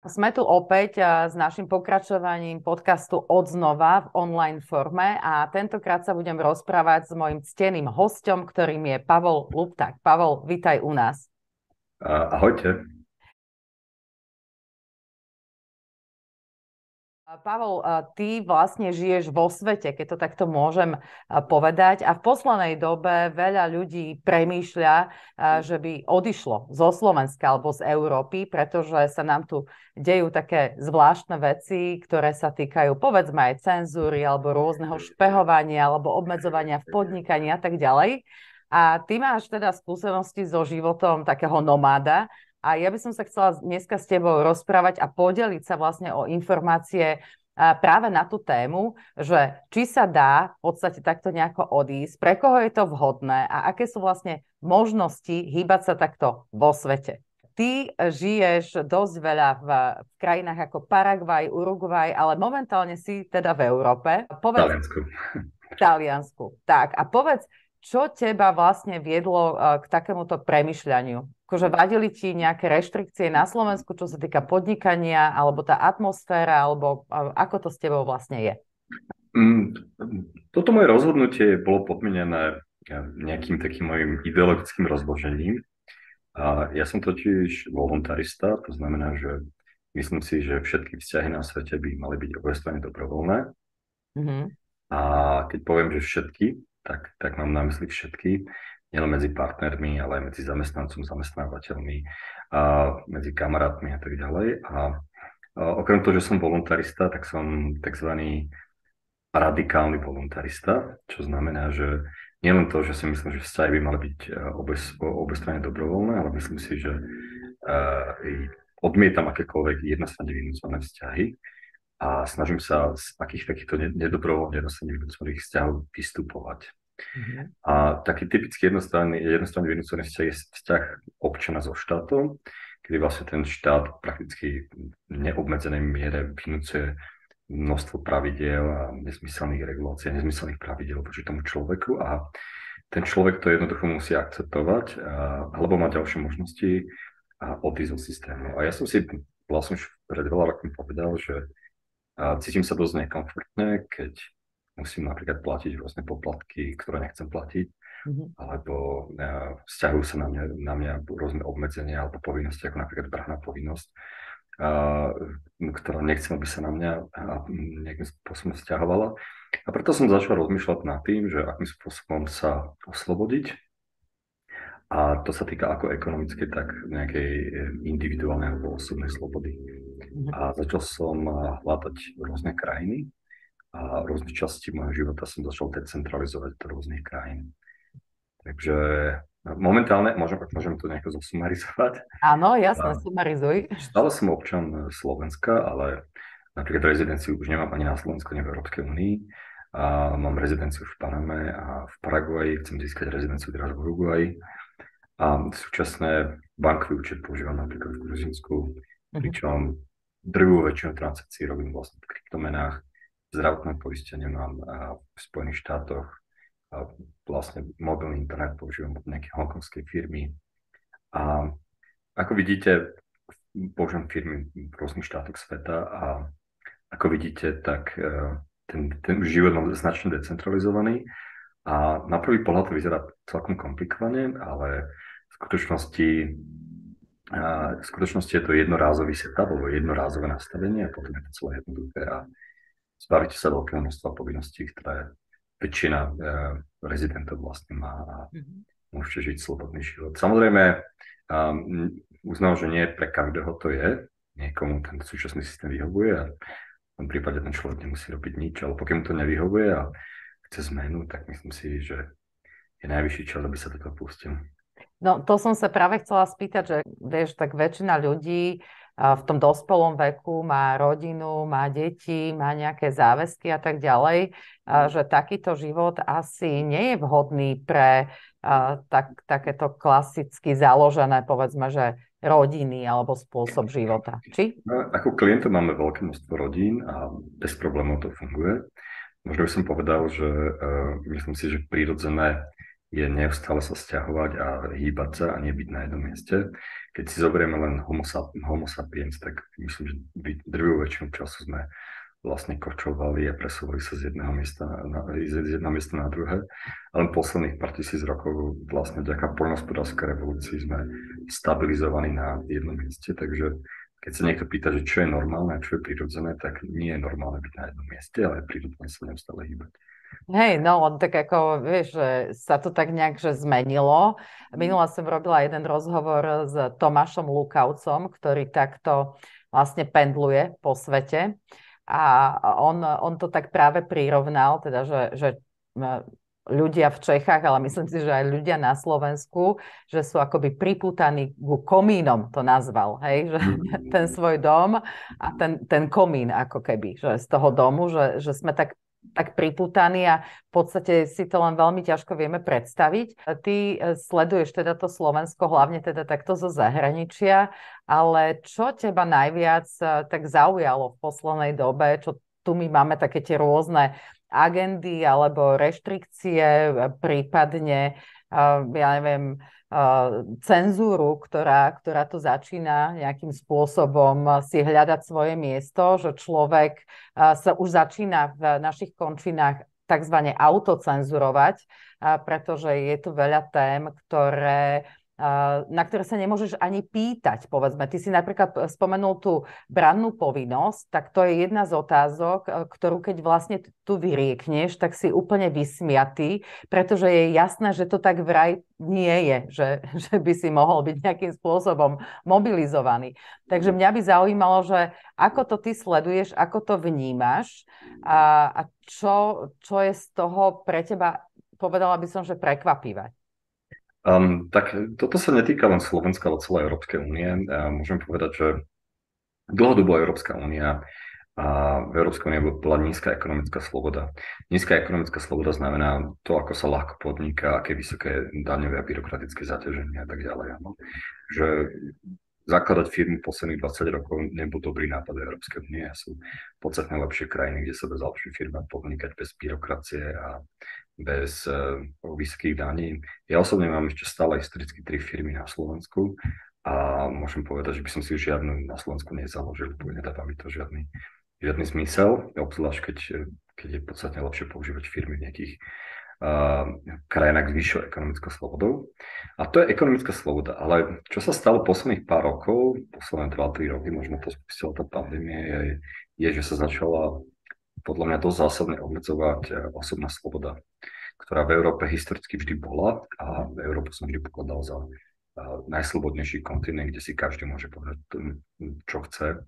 Sme tu opäť s našim pokračovaním podcastu Odznova v online forme a tentokrát sa budem rozprávať s mojim cteným hostom, ktorým je Pavol Lupták. Pavol, vítaj u nás. Ahojte. Pavol, ty vlastne žiješ vo svete, keď to takto môžem povedať. A v poslednej dobe veľa ľudí premýšľa, že by odišlo zo Slovenska alebo z Európy, pretože sa nám tu dejú také zvláštne veci, ktoré sa týkajú povedzme aj cenzúry alebo rôzneho špehovania alebo obmedzovania v podnikaní a tak ďalej. A ty máš teda skúsenosti so životom takého nomáda, a ja by som sa chcela dneska s tebou rozprávať a podeliť sa vlastne o informácie práve na tú tému, že či sa dá v podstate takto nejako odísť, pre koho je to vhodné a aké sú vlastne možnosti hýbať sa takto vo svete. Ty žiješ dosť veľa v, v krajinách ako Paraguaj, Uruguay, ale momentálne si teda v Európe. Povedz, Taliansku. Taliansku. Tak a povedz, čo teba vlastne viedlo k takémuto premyšľaniu? Akože vadili ti nejaké reštrikcie na Slovensku, čo sa týka podnikania, alebo tá atmosféra, alebo ako to s tebou vlastne je? Mm, toto moje rozhodnutie bolo podmienené nejakým takým mojim ideologickým rozložením. A ja som totiž voluntarista, to znamená, že myslím si, že všetky vzťahy na svete by mali byť obojstranne dobrovoľné. Mm-hmm. A keď poviem, že všetky, tak, tak mám na mysli všetky nielen medzi partnermi, ale aj medzi zamestnancom, zamestnávateľmi, a medzi kamarátmi a tak ďalej. A, a okrem toho, že som voluntarista, tak som tzv. radikálny voluntarista, čo znamená, že nielen to, že si myslím, že vzťahy by mali byť e, obe, dobrovoľné, ale myslím si, že uh, odmietam akékoľvek jednostranne vynúcované vzťahy a snažím sa z akých takýchto nedobrovoľne jednostranne vynúcovaných vzťahov vystupovať. Mm-hmm. A taký typický jednostranný, jednostranný vynúcený vzťah je vzťah občana so štátom, kedy vlastne ten štát prakticky v neobmedzenej miere vynúcuje množstvo pravidiel a nezmyselných regulácií a nezmyselných pravidel voči tomu človeku a ten človek to jednoducho musí akceptovať a, alebo má ďalšie možnosti a odísť zo systému. A ja som si vlastne už pred veľa rokmi povedal, že a cítim sa dosť nekomfortne, keď musím napríklad platiť rôzne poplatky, ktoré nechcem platiť, mm-hmm. alebo uh, vzťahujú sa na mňa, na mňa rôzne obmedzenia alebo povinnosti, ako napríklad brahná povinnosť, uh, ktorá nechcem, aby sa na mňa uh, nejakým spôsobom vzťahovala. A preto som začal rozmýšľať nad tým, že akým spôsobom sa oslobodiť. A to sa týka ako ekonomickej, tak nejakej e, individuálnej alebo osobnej slobody. Mm-hmm. A začal som hľadať rôzne krajiny, a rôzne časti môjho života som začal decentralizovať do rôznych krajín. Takže momentálne, môžem, môžem to nejako zosumarizovať. Áno, jasne, sumarizuj. Stále som občan Slovenska, ale napríklad rezidenciu už nemám ani na Slovensku, ani v Európskej únii. A mám rezidenciu v Paname a v Paraguaji, chcem získať rezidenciu teraz v Uruguayi. A súčasné bankový účet používam napríklad v Gruzinsku, mm-hmm. pričom druhú väčšinu transakcií robím vlastne v kryptomenách zdravotné poistenie mám v Spojených štátoch, a vlastne mobilný internet používam od nejakej hongkongskej firmy. A ako vidíte, používam firmy v rôznych štátoch sveta a ako vidíte, tak e, ten, ten život mám značne decentralizovaný a na prvý pohľad to vyzerá celkom komplikovane, ale v skutočnosti, v skutočnosti je to jednorázový setup alebo jednorázové nastavenie a potom je to celé jednoduché a zbavíte sa veľkého množstva povinností, ktoré väčšina e, rezidentov vlastne má a mm-hmm. môžete žiť slobodný život. Samozrejme, um, uznal, že nie pre každého to je, niekomu ten súčasný systém vyhovuje a v tom prípade ten človek nemusí robiť nič, ale pokiaľ mu to nevyhovuje a chce zmenu, tak myslím si, že je najvyšší čas, aby sa do toho pustil. No to som sa práve chcela spýtať, že vieš, tak väčšina ľudí v tom dospelom veku má rodinu, má deti, má nejaké záväzky a tak ďalej, že takýto život asi nie je vhodný pre tak, takéto klasicky založené, povedzme, že rodiny alebo spôsob života. Či? No, ako klientov máme veľké množstvo rodín a bez problémov to funguje. Možno by som povedal, že uh, myslím si, že prírodzené je neustále sa stiahovať a hýbať sa a nebyť na jednom mieste. Keď si zoberieme len homo, homo sapiens, tak myslím, že drvivú väčšinu času sme vlastne kočovali a presúvali sa z jedného miesta na, z jedného miesta na druhé. Ale posledných pár tisíc rokov vlastne vďaka poľnohospodárskej revolúcii sme stabilizovaní na jednom mieste, takže keď sa niekto pýta, že čo je normálne a čo je prirodzené, tak nie je normálne byť na jednom mieste, ale je prirodzené sa neustále hýbať. Hej, no on tak ako, vieš, že sa to tak nejak že zmenilo. Minula som robila jeden rozhovor s Tomášom Lukavcom, ktorý takto vlastne pendluje po svete. A on, on to tak práve prirovnal, teda, že, že ľudia v Čechách, ale myslím si, že aj ľudia na Slovensku, že sú akoby priputaní ku komínom, to nazval, hej, že ten svoj dom a ten, ten komín ako keby, že z toho domu, že, že sme tak tak priputaní a v podstate si to len veľmi ťažko vieme predstaviť. Ty e, sleduješ teda to Slovensko, hlavne teda takto zo zahraničia, ale čo teba najviac e, tak zaujalo v poslednej dobe, čo tu my máme také tie rôzne agendy alebo reštrikcie, e, prípadne, ja neviem, cenzúru, ktorá, ktorá tu začína nejakým spôsobom si hľadať svoje miesto, že človek sa už začína v našich končinách tzv. autocenzurovať, pretože je tu veľa tém, ktoré na ktoré sa nemôžeš ani pýtať, povedzme. Ty si napríklad spomenul tú brannú povinnosť, tak to je jedna z otázok, e, ktorú keď vlastne tu vyriekneš, tak si úplne vysmiatý, pretože je jasné, že to tak vraj nie je, že, že by si mohol byť nejakým spôsobom mobilizovaný. Takže mňa by zaujímalo, že ako to ty sleduješ, ako to vnímaš a, a čo, čo je z toho pre teba, povedala by som, že prekvapivé. Um, tak toto sa netýka len Slovenska, ale celej Európskej únie. Uh, môžem povedať, že dlhodobo Európska únia a v Európskej únie bola nízka ekonomická sloboda. Nízka ekonomická sloboda znamená to, ako sa ľahko podniká, aké vysoké daňové a byrokratické zaťaženie a tak ďalej. No. Že zakladať firmy posledných 20 rokov nebol dobrý nápad Európskej únie. Sú podstatne lepšie krajiny, kde sa dá založiť firma podnikať bez byrokracie a bez vysokých daní. Ja osobne mám ešte stále historicky tri firmy na Slovensku a môžem povedať, že by som si žiadnu na Slovensku nezaložil, lebo nedáva mi to žiadny, žiadny zmysel, obzvlášť keď, keď je podstatne lepšie používať firmy v nejakých uh, krajinách s vyššou ekonomickou slobodou. A to je ekonomická sloboda. Ale čo sa stalo posledných pár rokov, posledné 2-3 roky, možno to spustila tá pandémia, je, je, že sa začala podľa mňa dosť zásadne obmedzovať eh, osobná sloboda, ktorá v Európe historicky vždy bola a v Európu som vždy pokladal za eh, najslobodnejší kontinent, kde si každý môže povedať, čo chce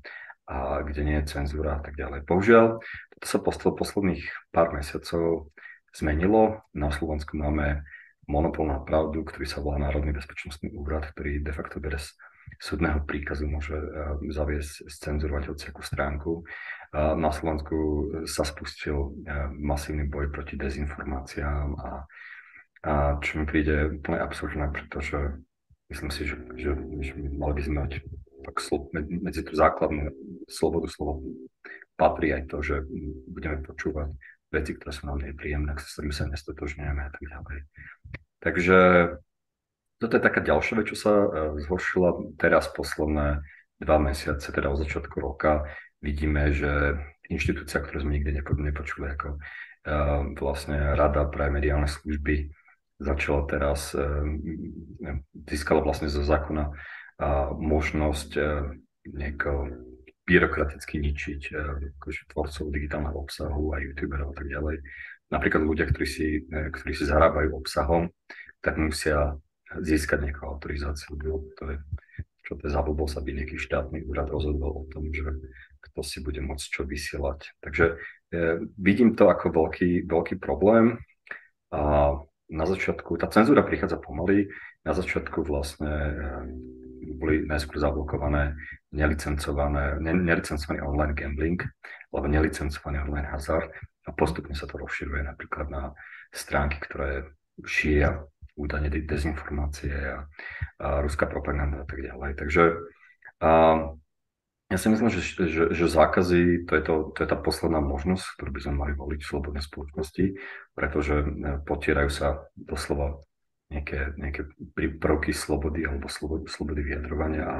a kde nie je cenzúra a tak ďalej. Bohužiaľ, toto sa postalo posledných pár mesiacov zmenilo. Na Slovensku máme monopol na pravdu, ktorý sa volá Národný bezpečnostný úrad, ktorý de facto bez súdneho príkazu môže eh, zaviesť, scenzurovať hociakú stránku na Slovensku sa spustil e, masívny boj proti dezinformáciám a, a čo mi príde úplne absurdné, pretože myslím si, že, že, že mali by sme mať tak slo, medzi tú základnú slobodu slovo patrí aj to, že budeme počúvať veci, ktoré sú nám nepríjemné, s ktorými sa nestotožňujeme a tak ďalej. Takže toto je taká ďalšia vec, čo sa e, zhoršila teraz posledné dva mesiace, teda od začiatku roka, vidíme, že inštitúcia, ktorú sme nikdy nepočuli, ako uh, vlastne Rada pre mediálne služby, začala teraz, uh, získala vlastne zo zákona uh, možnosť uh, nejako byrokraticky ničiť akože tvorcov digitálneho obsahu a youtuberov a tak ďalej. Napríklad ľudia, ktorí si, ktorí si zarábajú obsahom, tak musia získať nejakú autorizáciu. To je, čo to je za blbosť, aby nejaký štátny úrad rozhodol o tom, že kto si bude môcť čo vysielať. Takže e, vidím to ako veľký, veľký problém. A na začiatku, tá cenzúra prichádza pomaly, na začiatku vlastne e, boli najskôr zablokované nelicencované, ne, nelicencovaný online gambling alebo nelicencovaný online hazard a postupne sa to rozširuje napríklad na stránky, ktoré šíria údajne dezinformácie a, a ruská propaganda a tak ďalej. Takže a, ja si myslím, že, že, že zákazy, to je, to, to je tá posledná možnosť, ktorú by sme mali voliť v slobodnej spoločnosti, pretože e, potierajú sa doslova nejaké, nejaké prvky slobody alebo slobody, slobody vyjadrovania a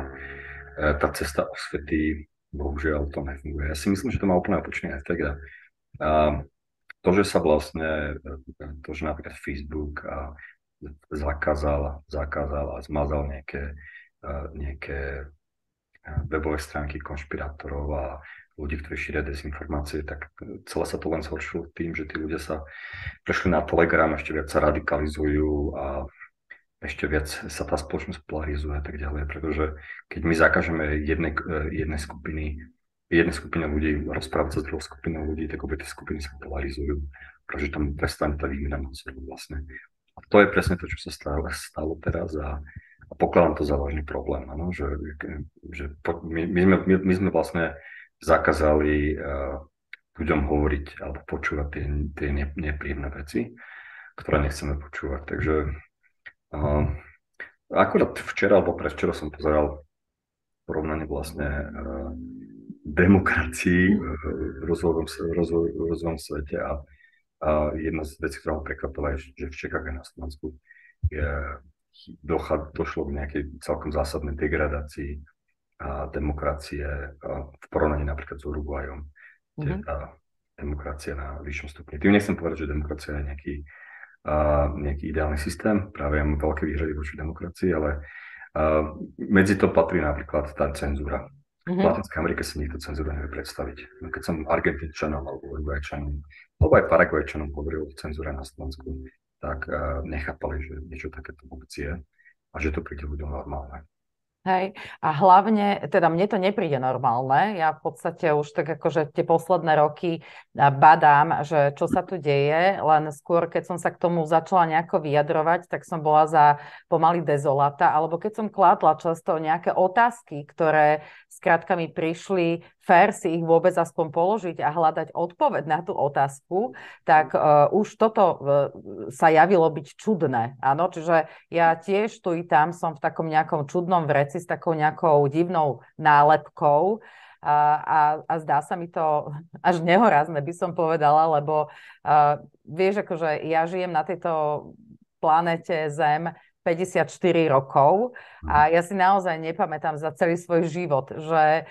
tá cesta osvety bohužiaľ to nefunguje. Ja si myslím, že to má úplne opačný efekt a, to, že sa vlastne, to, že napríklad Facebook a zakázal, zakázal a zmazal nejaké, nejaké webové stránky konšpirátorov a ľudí, ktorí šíria dezinformácie, tak celé sa to len zhoršilo tým, že tí ľudia sa prešli na Telegram, ešte viac sa radikalizujú a ešte viac sa tá spoločnosť polarizuje a tak ďalej, pretože keď my zakážeme jednej, jednej skupiny, jednej skupine ľudí rozprávať sa s druhou skupinou ľudí, tak obe tie skupiny sa polarizujú, pretože tam prestane tá výmena názorov vlastne. A to je presne to, čo sa stalo, stalo teraz a, a pokladám to za vážny problém, ano, že, že my, my, sme, my, my sme vlastne zakázali uh, ľuďom hovoriť alebo počúvať tie, tie nepríjemné veci, ktoré nechceme počúvať. Takže uh, akurát včera alebo prevčera som pozeral porovnanie vlastne uh, demokracii v rozvoj, rozvojovom svete a, a jedna z vecí, ktorá ma prekvapila, je, že v Čechách a na Slovensku je, došlo k nejakej celkom zásadnej degradácii a demokracie a v porovnaní napríklad s Uruguayom, kde mm-hmm. tá demokracia na vyššom stupni. Tým nechcem povedať, že demokracia je nejaký, uh, nejaký ideálny systém, práve ja mám veľké výhrady voči demokracii, ale uh, medzi to patrí napríklad tá cenzúra. Mm-hmm. V Latinskej Amerike si nikto cenzúru nevie predstaviť. No, keď som Argentinčanom alebo Uruguayčanom, alebo aj Paraguayčanom hovoril o cenzúre na Slovensku, tak uh, nechápali, že niečo takéto vôbec je a že to príde ľuďom normálne. Hej, a hlavne, teda mne to nepríde normálne, ja v podstate už tak akože tie posledné roky badám, že čo sa tu deje, len skôr, keď som sa k tomu začala nejako vyjadrovať, tak som bola za pomaly dezolata, alebo keď som kládla často nejaké otázky, ktoré skrátka mi prišli fér si ich vôbec aspoň položiť a hľadať odpoveď na tú otázku, tak uh, už toto uh, sa javilo byť čudné. Áno, čiže ja tiež tu i tam som v takom nejakom čudnom vreci s takou nejakou divnou nálepkou a, a, a zdá sa mi to až nehorazné, by som povedala, lebo uh, vieš, akože ja žijem na tejto planete Zem 54 rokov a mhm. ja si naozaj nepamätám za celý svoj život, že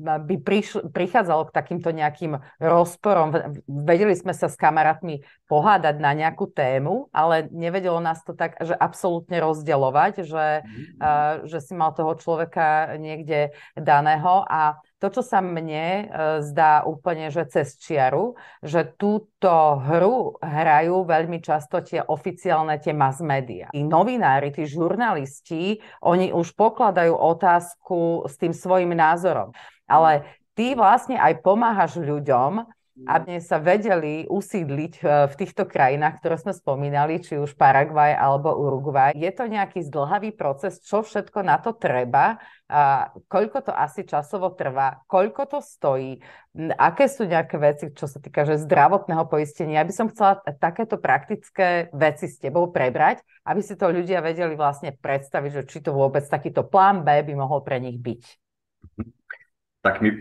by prišl, prichádzalo k takýmto nejakým rozporom. Vedeli sme sa s kamarátmi pohádať na nejakú tému, ale nevedelo nás to tak, že absolútne rozdeľovať, že, mhm. že si mal toho človeka niekde daného a to, čo sa mne e, zdá úplne, že cez čiaru, že túto hru hrajú veľmi často tie oficiálne tie mass media. I novinári, tí žurnalisti, oni už pokladajú otázku s tým svojim názorom. Ale ty vlastne aj pomáhaš ľuďom, aby sa vedeli usídliť e, v týchto krajinách, ktoré sme spomínali, či už Paraguaj alebo Uruguay. Je to nejaký zdlhavý proces, čo všetko na to treba, a koľko to asi časovo trvá, koľko to stojí, aké sú nejaké veci, čo sa týka že zdravotného poistenia. Ja by som chcela takéto praktické veci s tebou prebrať, aby si to ľudia vedeli vlastne predstaviť, že či to vôbec takýto plán B by mohol pre nich byť. Tak my,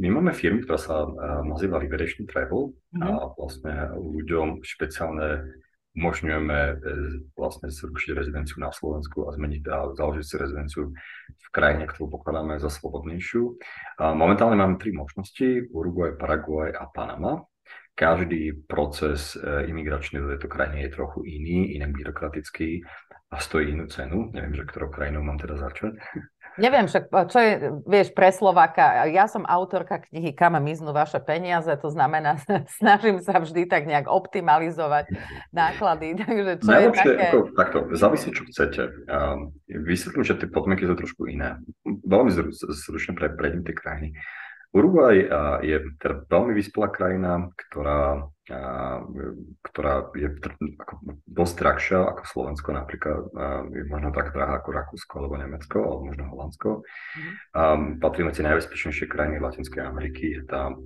my máme firmy, ktorá sa nazýva Liberation Travel mm-hmm. a mhm. vlastne ľuďom špeciálne umožňujeme e, vlastne zrušiť rezidenciu na Slovensku a zmeniť a založiť si rezidenciu v krajine, ktorú pokladáme za slobodnejšiu. Momentálne máme tri možnosti, Uruguay, Paraguay a Panama. Každý proces e, imigračný do tejto krajiny je trochu iný, inak byrokratický a stojí inú cenu. Neviem, že ktorou krajinou mám teda začať. Neviem však, čo je, vieš, pre Slováka, ja som autorka knihy Kam miznú vaše peniaze, to znamená, snažím sa vždy tak nejak optimalizovať náklady, takže čo Najlepšie, je také... Ako, takto, závisí, čo chcete. Um, vysvetlím, že tie podmienky sú trošku iné. Veľmi zručne pre, prejdem tie krajiny. Uruguay je teda veľmi vyspelá krajina, ktorá, ktorá je ako dosť drahšia ako Slovensko napríklad, je možno tak drahá ako Rakúsko alebo Nemecko, alebo možno Holandsko. Mm-hmm. Patrí medzi najbezpečnejšie krajiny Latinskej Ameriky, je tam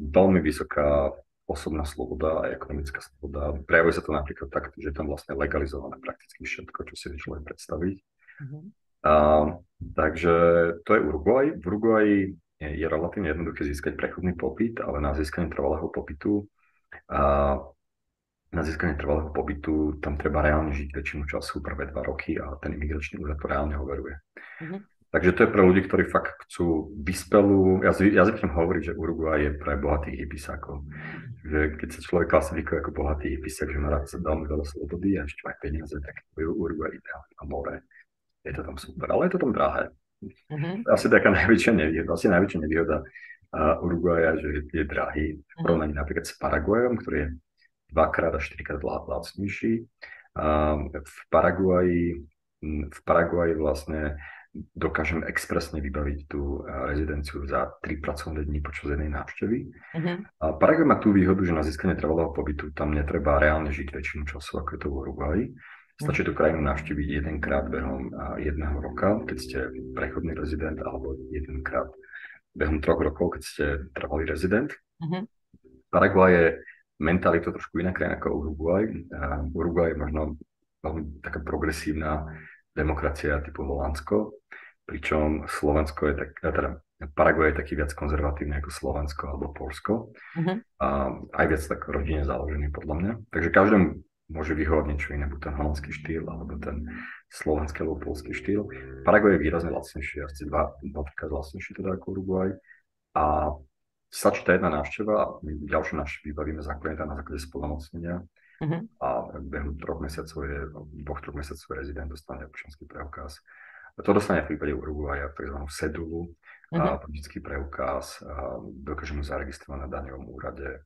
veľmi vysoká osobná sloboda a ekonomická sloboda. Prejavuje sa to napríklad tak, že je tam vlastne legalizované prakticky všetko, čo si vie človek predstaviť. Mm-hmm. A, takže to je Uruguay. V Uruguay je relatívne jednoduché získať prechodný popyt, ale na získanie trvalého popytu a na získanie trvalého pobytu tam treba reálne žiť väčšinu času, prvé dva roky a ten imigračný úrad to reálne overuje. Mm-hmm. Takže to je pre ľudí, ktorí fakt chcú vyspelú, ja, ja zvyknem hovoriť, že Uruguay je pre bohatých hypisákov. Že keď sa človek klasifikuje ako bohatý hypisák, že má rád sa veľmi veľa slobody a ešte má peniaze, tak Uruguay ideálne a more. Je to tam super, ale je to tam drahé. Mm-hmm. Asi taká najväčšia nevýhoda, asi najväčšia nevýhoda uh, Uruguaya, že je drahý v porovnaní mm-hmm. napríklad s Paraguajom, ktorý je dvakrát až štyrikrát lacnejší. Uh, v Paraguaji v Paraguaji vlastne dokážem expresne vybaviť tú eh, rezidenciu za tri pracovné dní počas jednej návštevy. Uh-huh. A Paraguay má tú výhodu, že na získanie trvalého pobytu tam netreba reálne žiť väčšinu času, ako je to v Uruguayi. Stačí tú krajinu navštíviť jedenkrát behom eh, jedného roka, keď ste prechodný rezident, alebo jedenkrát behom troch rokov, keď ste trvalý rezident. Uh-huh. Paraguay je mentalitou trošku iná krajina ako Uruguay. Uh, Uruguay je možno veľmi taká progresívna demokracia typu Holandsko, pričom Slovensko je tak, teda Paraguay je taký viac konzervatívny ako Slovensko alebo Polsko. Uh-huh. A aj viac tak rodine založený podľa mňa. Takže každému môže vyhovať niečo iné, buď ten holandský štýl alebo ten slovenský alebo polský štýl. Paraguay je výrazne lacnejší, asi dva, dvakrát lacnejší teda ako Uruguay. A stačí tá jedna návšteva a my ďalšie návštevy vybavíme základne na základe spolnomocnenia Uh-huh. A behom troch mesiacov je, dvoch, troch mesiacov rezident dostane občianský preukaz. A to dostane v prípade Uruguaja tzv. sedulu, uh-huh. a politický preukaz, a dokáže mu zaregistrovať na daňovom úrade,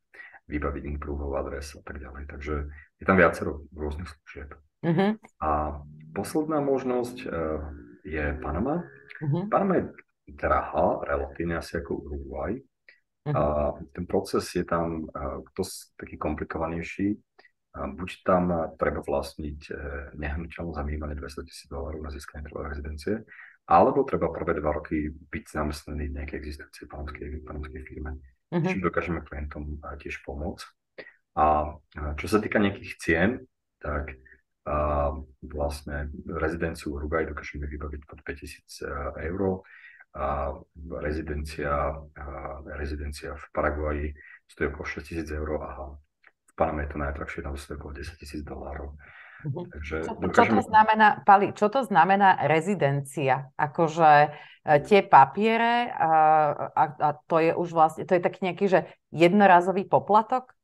vybaviť im prúhovú adres a tak ďalej. Takže je tam viacero rôznych služieb. Uh-huh. A posledná možnosť uh, je Panama. Uh-huh. Panama je drahá, relatívne asi ako Uruguay. Uh-huh. A ten proces je tam uh, dosť taký komplikovanejší buď tam treba vlastniť e, nehnuteľnosť za minimálne 200 tisíc dolárov na získanie trvalej rezidencie, alebo treba prvé dva roky byť zamestnaný v nejakej existujúcej panamskej, panamskej firme. Uh-huh. Čím dokážeme klientom tiež pomôcť. A čo sa týka nejakých cien, tak a vlastne rezidenciu v Uruguay dokážeme vybaviť pod 5000 e, eur. A rezidencia, a rezidencia v Paraguaji stojí okolo 6000 eur a v Paname je to najdrahšie, tam stojí okolo 10 tisíc dolárov. Uh-huh. Takže čo, dokážeme... čo to znamená, Pali, čo to znamená rezidencia? Akože e, tie papiere a, a, a to je už vlastne, to je taký nejaký, že jednorazový poplatok?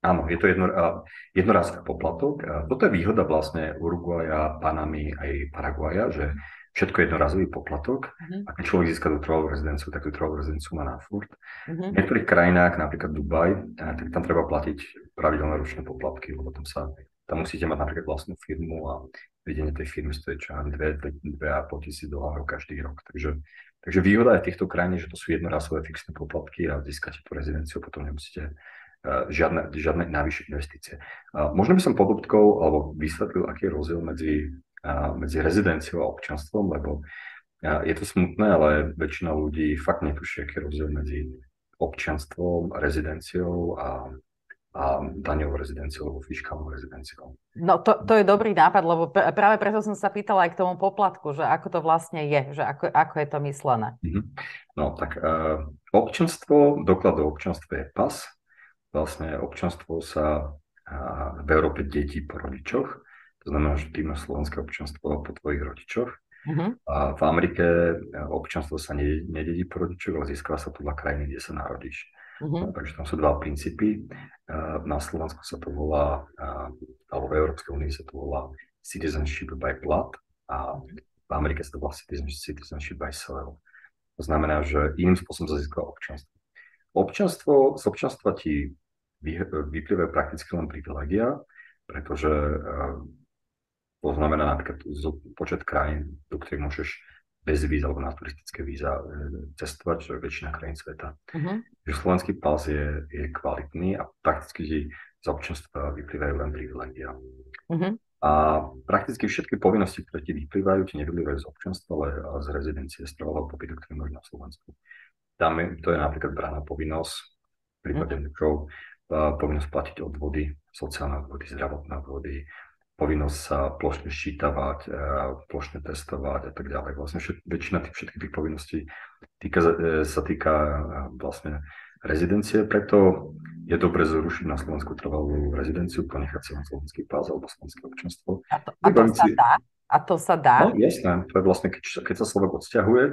Áno, je to jedno, jednorazový poplatok. Toto je výhoda vlastne Uruguaja, Panamy aj Paraguaja, že všetko je jednorazový poplatok. Uh-huh. A keď človek získa tú trvalú rezidenciu, tak tú trvalú rezidenciu má na furt. Uh-huh. V niektorých krajinách, napríklad Dubaj, tak tam treba platiť pravidelné ročné poplatky, lebo tam sa tam musíte mať napríklad vlastnú firmu a vedenie tej firmy stojí čo 2,5 tisíc dolárov každý rok. Takže, takže výhoda je týchto krajín, že to sú jednorazové fixné poplatky a získate tú rezidenciu, potom nemusíte uh, žiadne, žiadne navyše investície. Možno by som podotkol alebo vysvetlil, aký je rozdiel medzi medzi rezidenciou a občanstvom, lebo je to smutné, ale väčšina ľudí fakt netuší, aký je rozdiel medzi občanstvom, rezidenciou a, a daňovou rezidenciou alebo fiskálnou rezidenciou. No to, to je dobrý nápad, lebo práve preto som sa pýtala aj k tomu poplatku, že ako to vlastne je, že ako, ako je to myslené. Mm-hmm. No tak uh, občanstvo, doklad do občanstva je pas. Vlastne občanstvo sa uh, v Európe detí po rodičoch to znamená, že ty máš slovenské občanstvo po tvojich rodičoch. Uh-huh. A v Amerike e, občanstvo sa nededí po rodičoch, ale získava sa podľa krajiny, kde sa narodíš. Uh-huh. Takže tam sú dva princípy. E, na Slovensku sa to volá, e, alebo v Európskej únii sa to volá citizenship by blood a v Amerike sa to volá citizenship by soil. To znamená, že iným spôsobom sa získava občanstvo. Občanstvo, z občanstva ti vyplývajú prakticky len privilegia, pretože to znamená napríklad počet krajín, do ktorých môžeš bez víz alebo na turistické víza e, cestovať, čo je väčšina krajín sveta. Uh-huh. Že slovenský pás je, je kvalitný a prakticky z občanstva vyplývajú len privilegia. Uh-huh. A prakticky všetky povinnosti, ktoré ti vyplývajú, ti nevyplývajú z občanstva, ale z rezidencie, z trvalého pobytu, ktorý máš na Slovensku. Tam je, to je napríklad braná povinnosť, v prípade uh-huh. povinnosť platiť odvody, sociálne odvody, zdravotné odvody, povinnosť sa plošne ščítavať, e, plošne testovať a tak ďalej. Vlastne všet, väčšina tých všetkých tých povinností týka, e, sa týka e, vlastne rezidencie, preto je dobre zrušiť na Slovensku trvalú rezidenciu, ponechať si na slovenský pás alebo slovenské občanstvo. A to, a to sa dá? A to sa dá? No jasné, to je vlastne, keď, keď sa Slovak odsťahuje,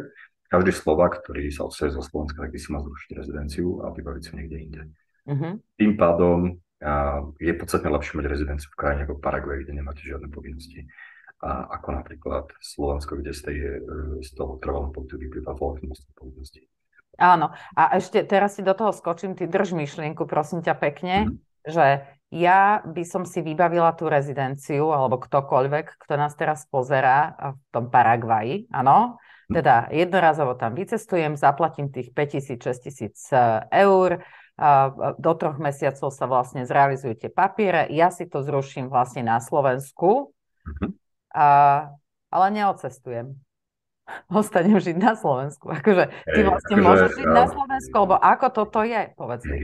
každý Slovak, ktorý sa odsťahuje zo Slovenska, tak by si mal zrušiť rezidenciu a vybaviť si niekde inde. Uh-huh. Tým pádom a je podstatne lepšie mať rezidenciu v krajine ako Paraguay, kde nemáte žiadne povinnosti. A ako napríklad Slovensko, kde z, tej, z toho trvalého pobytu vyplýva veľké množstvo povinností. Áno. A ešte teraz si do toho skočím, ty drž myšlienku, prosím ťa pekne, mm-hmm. že ja by som si vybavila tú rezidenciu, alebo ktokoľvek, kto nás teraz pozerá v tom Paraguaji, áno, mhm. teda jednorazovo tam vycestujem, zaplatím tých 5000-6000 e, eur, do troch mesiacov sa vlastne zrealizujú tie papiere, ja si to zruším vlastne na Slovensku, mm-hmm. a, ale neocestujem ostanem žiť na Slovensku. Akože ty vlastne akože, môžeš žiť na Slovensku, lebo ako toto je, povedz mi.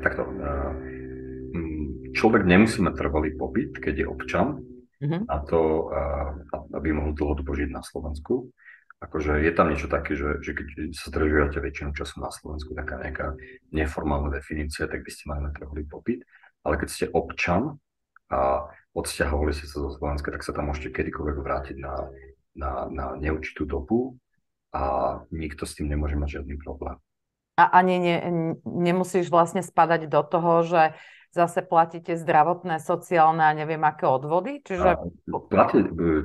Takto. Človek nemusí mať trvalý pobyt, keď je občan, uh-huh. a to, aby mohol dlhodobo žiť na Slovensku. Akože je tam niečo také, že, že keď sa zdržujete väčšinu času na Slovensku, taká nejaká neformálna definícia, tak by ste mali mať trvalý pobyt. Ale keď ste občan a odsťahovali ste sa zo Slovenska, tak sa tam môžete kedykoľvek vrátiť na na, na neurčitú dobu a nikto s tým nemôže mať žiadny problém. A ani ne, nemusíš vlastne spadať do toho, že zase platíte zdravotné, sociálne a neviem aké odvody? Čiže... Platí,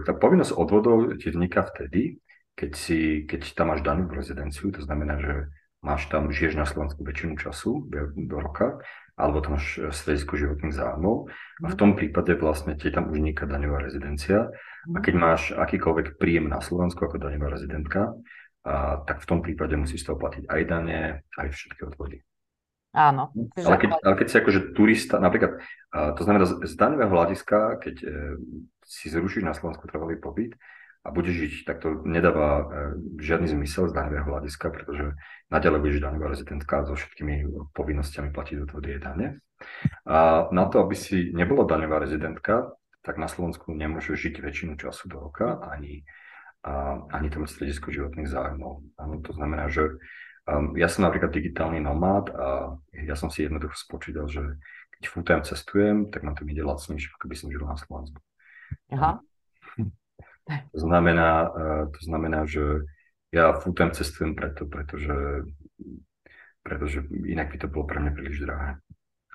tá povinnosť odvodov ti vzniká vtedy, keď, si, keď tam máš danú rezidenciu, to znamená, že máš tam, žiješ na Slovensku väčšinu času do roka, alebo tam máš stredisko životných zájmov a v tom prípade vlastne ti tam už vzniká daňová rezidencia a keď máš akýkoľvek príjem na Slovensku ako daňová rezidentka, a, tak v tom prípade musíš to platiť aj dane, aj všetky odvody. Áno. Ale keď, ale keď si akože turista, napríklad, a, to znamená z daňového hľadiska, keď e, si zrušíš na Slovensku trvalý pobyt a budeš žiť, tak to nedáva e, žiadny zmysel z daňového hľadiska, pretože naďalej budeš daňová rezidentka so všetkými povinnosťami platiť odvody a dane. A na to, aby si nebola daňová rezidentka, tak na Slovensku nemôžu žiť väčšinu času do roka, ani, a, ani tam stredisko životných zájmov. Ano, to znamená, že um, ja som napríklad digitálny nomád a ja som si jednoducho spočítal, že keď full cestujem, tak na to ide lacnejšie, ako by som žil na Slovensku. Aha. To znamená, uh, to znamená, že ja full time cestujem preto, pretože, pretože inak by to bolo pre mňa príliš drahé.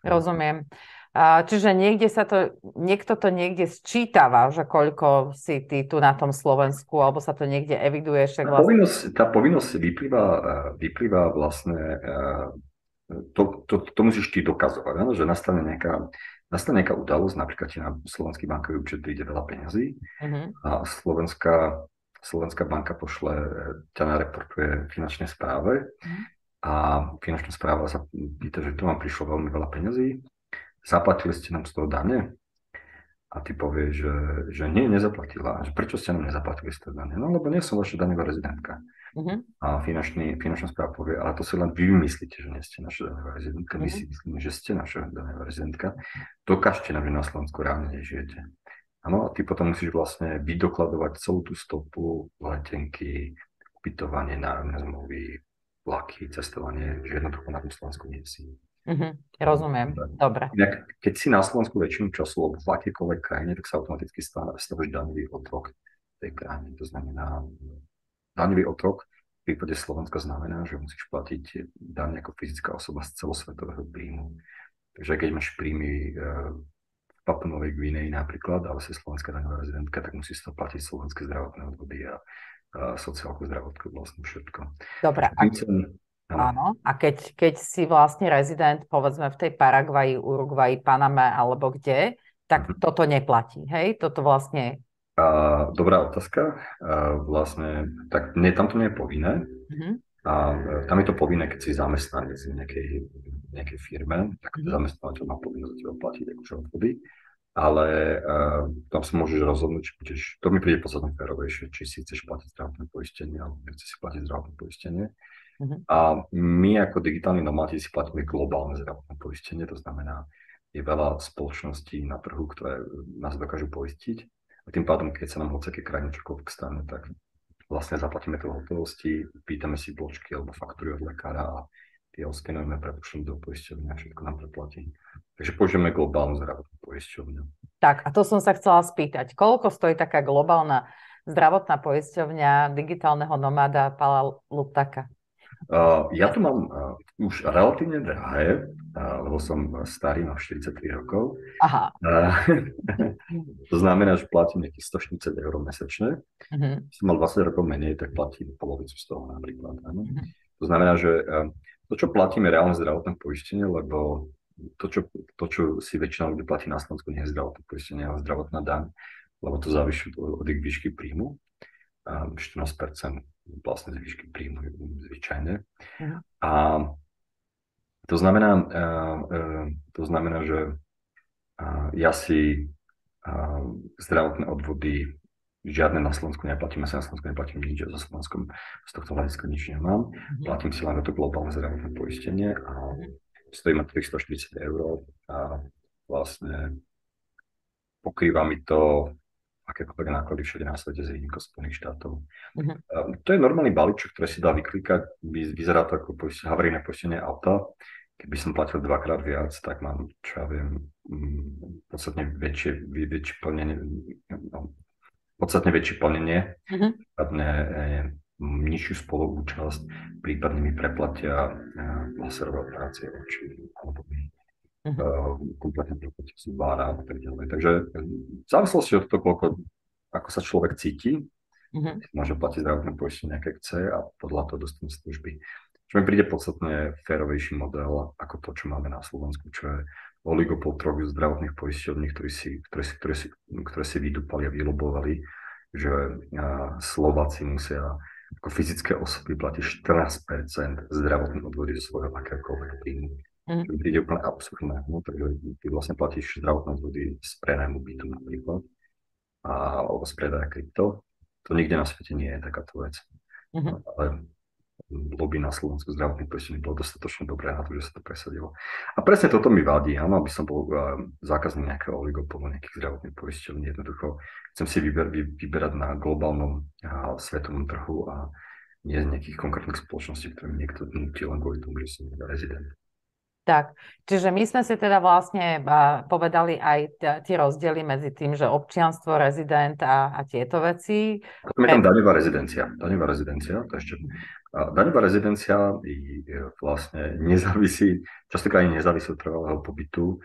Rozumiem. Čiže niekde sa to, niekto to niekde sčítava, že koľko si ty tu na tom Slovensku, alebo sa to niekde eviduje. Však vlastne... tá, povinnosť, tá povinnosť vyplýva, vyplýva vlastne, to, to, to musíš ty dokazovať, že nastane nejaká, nastane nejaká udalosť, napríklad ti na slovenský bankový účet príde veľa peňazí uh-huh. a Slovenská, Slovenská banka pošle, ťa nareportuje finančnej správe uh-huh. a finančná správa sa pýta, že tu vám prišlo veľmi veľa peňazí, zaplatili ste nám z toho dane? A ty povieš, že, že nie, nezaplatila. Že prečo ste nám nezaplatili z toho dane? No lebo nie som vaša daňová rezidentka. Uh-huh. A finančný, finančná správa povie, ale to si len vy vymyslíte, že nie ste naša daňová rezidentka. Uh-huh. My si myslíme, že ste naša daňová rezidentka. Dokážte nám, že na Slovensku reálne nežijete. Áno, a ty potom musíš vlastne vydokladovať celú tú stopu, letenky, ubytovanie, nájomné zmluvy, vlaky, cestovanie, že jednoducho na tom Slovensku nie si. Mm-hmm, rozumiem, dobre. Inak, keď si na Slovensku väčšinu času alebo v akýkoľvek krajine, tak sa automaticky stavíš daňový otrok tej krajine. To znamená, daňový otrok v prípade Slovenska znamená, že musíš platiť daň ako fyzická osoba z celosvetového príjmu. Takže keď máš príjmy e, v Papunovej Gvineji napríklad, ale si slovenská daňová rezidentka, tak musíš to platiť slovenské zdravotné odvody a, a sociálku, zdravotku, vlastne všetko. Dobre. A... Áno. A keď, keď si vlastne rezident, povedzme v tej Paraguaji, Uruguaji, Paname alebo kde, tak mm-hmm. toto neplatí, hej? Toto vlastne... Uh, dobrá otázka. Uh, vlastne, tak nie, tam to nie je povinné. Mm-hmm. A tam je to povinné, keď si zamestnanec v nejakej, nejakej firme, tak mm-hmm. zamestnávateľ má povinnosť za teba platiť akože odvody. Ale uh, tam sa môžeš rozhodnúť, či budeš, to mi príde podstatne férovejšie, či si chceš platiť zdravotné poistenie, alebo nechceš si platiť zdravotné poistenie. Uh-huh. A my ako digitálni nomádi si platíme globálne zdravotné poistenie, to znamená, je veľa spoločností na trhu, ktoré nás dokážu poistiť. A tým pádom, keď sa nám hoceké krajine čokoľvek stane, tak vlastne zaplatíme to v hotovosti, pýtame si bločky alebo faktúry od lekára a tie oskenujeme, prepušťujeme do poisťovne a všetko nám preplatí. Takže použijeme globálnu zdravotnú poisťovňu. Tak a to som sa chcela spýtať. Koľko stojí taká globálna zdravotná poisťovňa digitálneho nomáda Pala Luptaka? Uh, ja to mám uh, už relatívne drahé, lebo som starý, mám 43 rokov. Aha. To znamená, že platím nejakých 140 eur mesačne. Uh-huh. Som mal 20 rokov menej, tak platím polovicu z toho napríklad. Uh-huh. To znamená, že to, čo platím, je reálne zdravotné poistenie, lebo to čo, to, čo si väčšina ľudí platí na Slovensku, nie je zdravotné poistenie, ale zdravotná daň, lebo to závisí od ich výšky príjmu. 14% vlastne z výšky príjmu zvyčajne. Uh-huh. A to znamená, uh, uh, to znamená, že uh, ja si zdravotné odvody žiadne na Slovensku neplatím, ja na Slovensku neplatím nič, za Slovenskom z tohto hľadiska nič nemám. Uh-huh. Platím si len to globálne zdravotné poistenie a stojí ma 340 eur a vlastne pokrýva mi to akékoľvek náklady všade na svete z výnimkou Spojených štátov. Uh-huh. To je normálny balíček, ktorý si dá vyklikať, vyzerá to ako poistenie, havarijné poistenie auta. Keby som platil dvakrát viac, tak mám, čo ja viem, mm, podstatne väčšie, väčšie plnenie, no, podstatne väčšie plnenie, uh-huh. prípadne eh, nižšiu spoluúčasť, prípadne mi preplatia eh, laserové operácie očí, alebo mi uh-huh. kompletne preplatia zubára a tak ďalej. Takže v závislosti od toho, koľko, ako sa človek cíti, uh-huh. môže platiť zdravotné poistenie, aké chce a podľa toho dostane služby. Čo mi príde podstatne férovejší model ako to, čo máme na Slovensku, čo je oligopol troch zdravotných poisťovní, ktorí si, ktoré, si, ktoré, si, ktoré si vydupali a vylobovali, že Slováci musia ako fyzické osoby platiť 14% zdravotných odvody zo svojho akéhokoľvek príjmu. Mm. Čo príde úplne absurdné. No, takže ty vlastne platíš zdravotné odvody z prenajmu bytu napríklad, a, alebo z predaja krypto. To nikde na svete nie je takáto vec. Mm-hmm. Ale lobby na Slovensku zdravotných poistení bolo dostatočne dobré na to, že sa to presadilo. A presne toto mi vadí, áno, aby som bol uh, zákazník nejakého oligopolu, nejakých zdravotných poisťovní. Jednoducho chcem si vyber, vy, vyberať na globálnom uh, svetovom trhu a nie z nejakých konkrétnych spoločností, ktoré mi niekto nutí len kvôli tomu, že som rezident. Tak, čiže my sme si teda vlastne povedali aj tie rozdiely medzi tým, že občianstvo, rezident a, a tieto veci. Potom je tam daňová rezidencia. Daňová rezidencia, to ešte, daňová rezidencia vlastne nezávisí, častokrát nezávisí od trvalého pobytu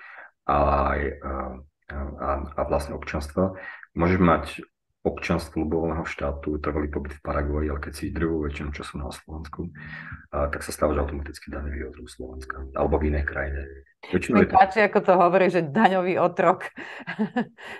a, a, a, vlastne občianstva. Môžeš mať občanstvo ľubovolného štátu, trvalý pobyt v Paraguaji, ale keď si druhú väčšinu času na Slovensku, a, tak sa stávaš automaticky daňový otrok Slovenska alebo v inej krajine. Väčšinou Mi to... páči, ako to hovorí, že daňový otrok.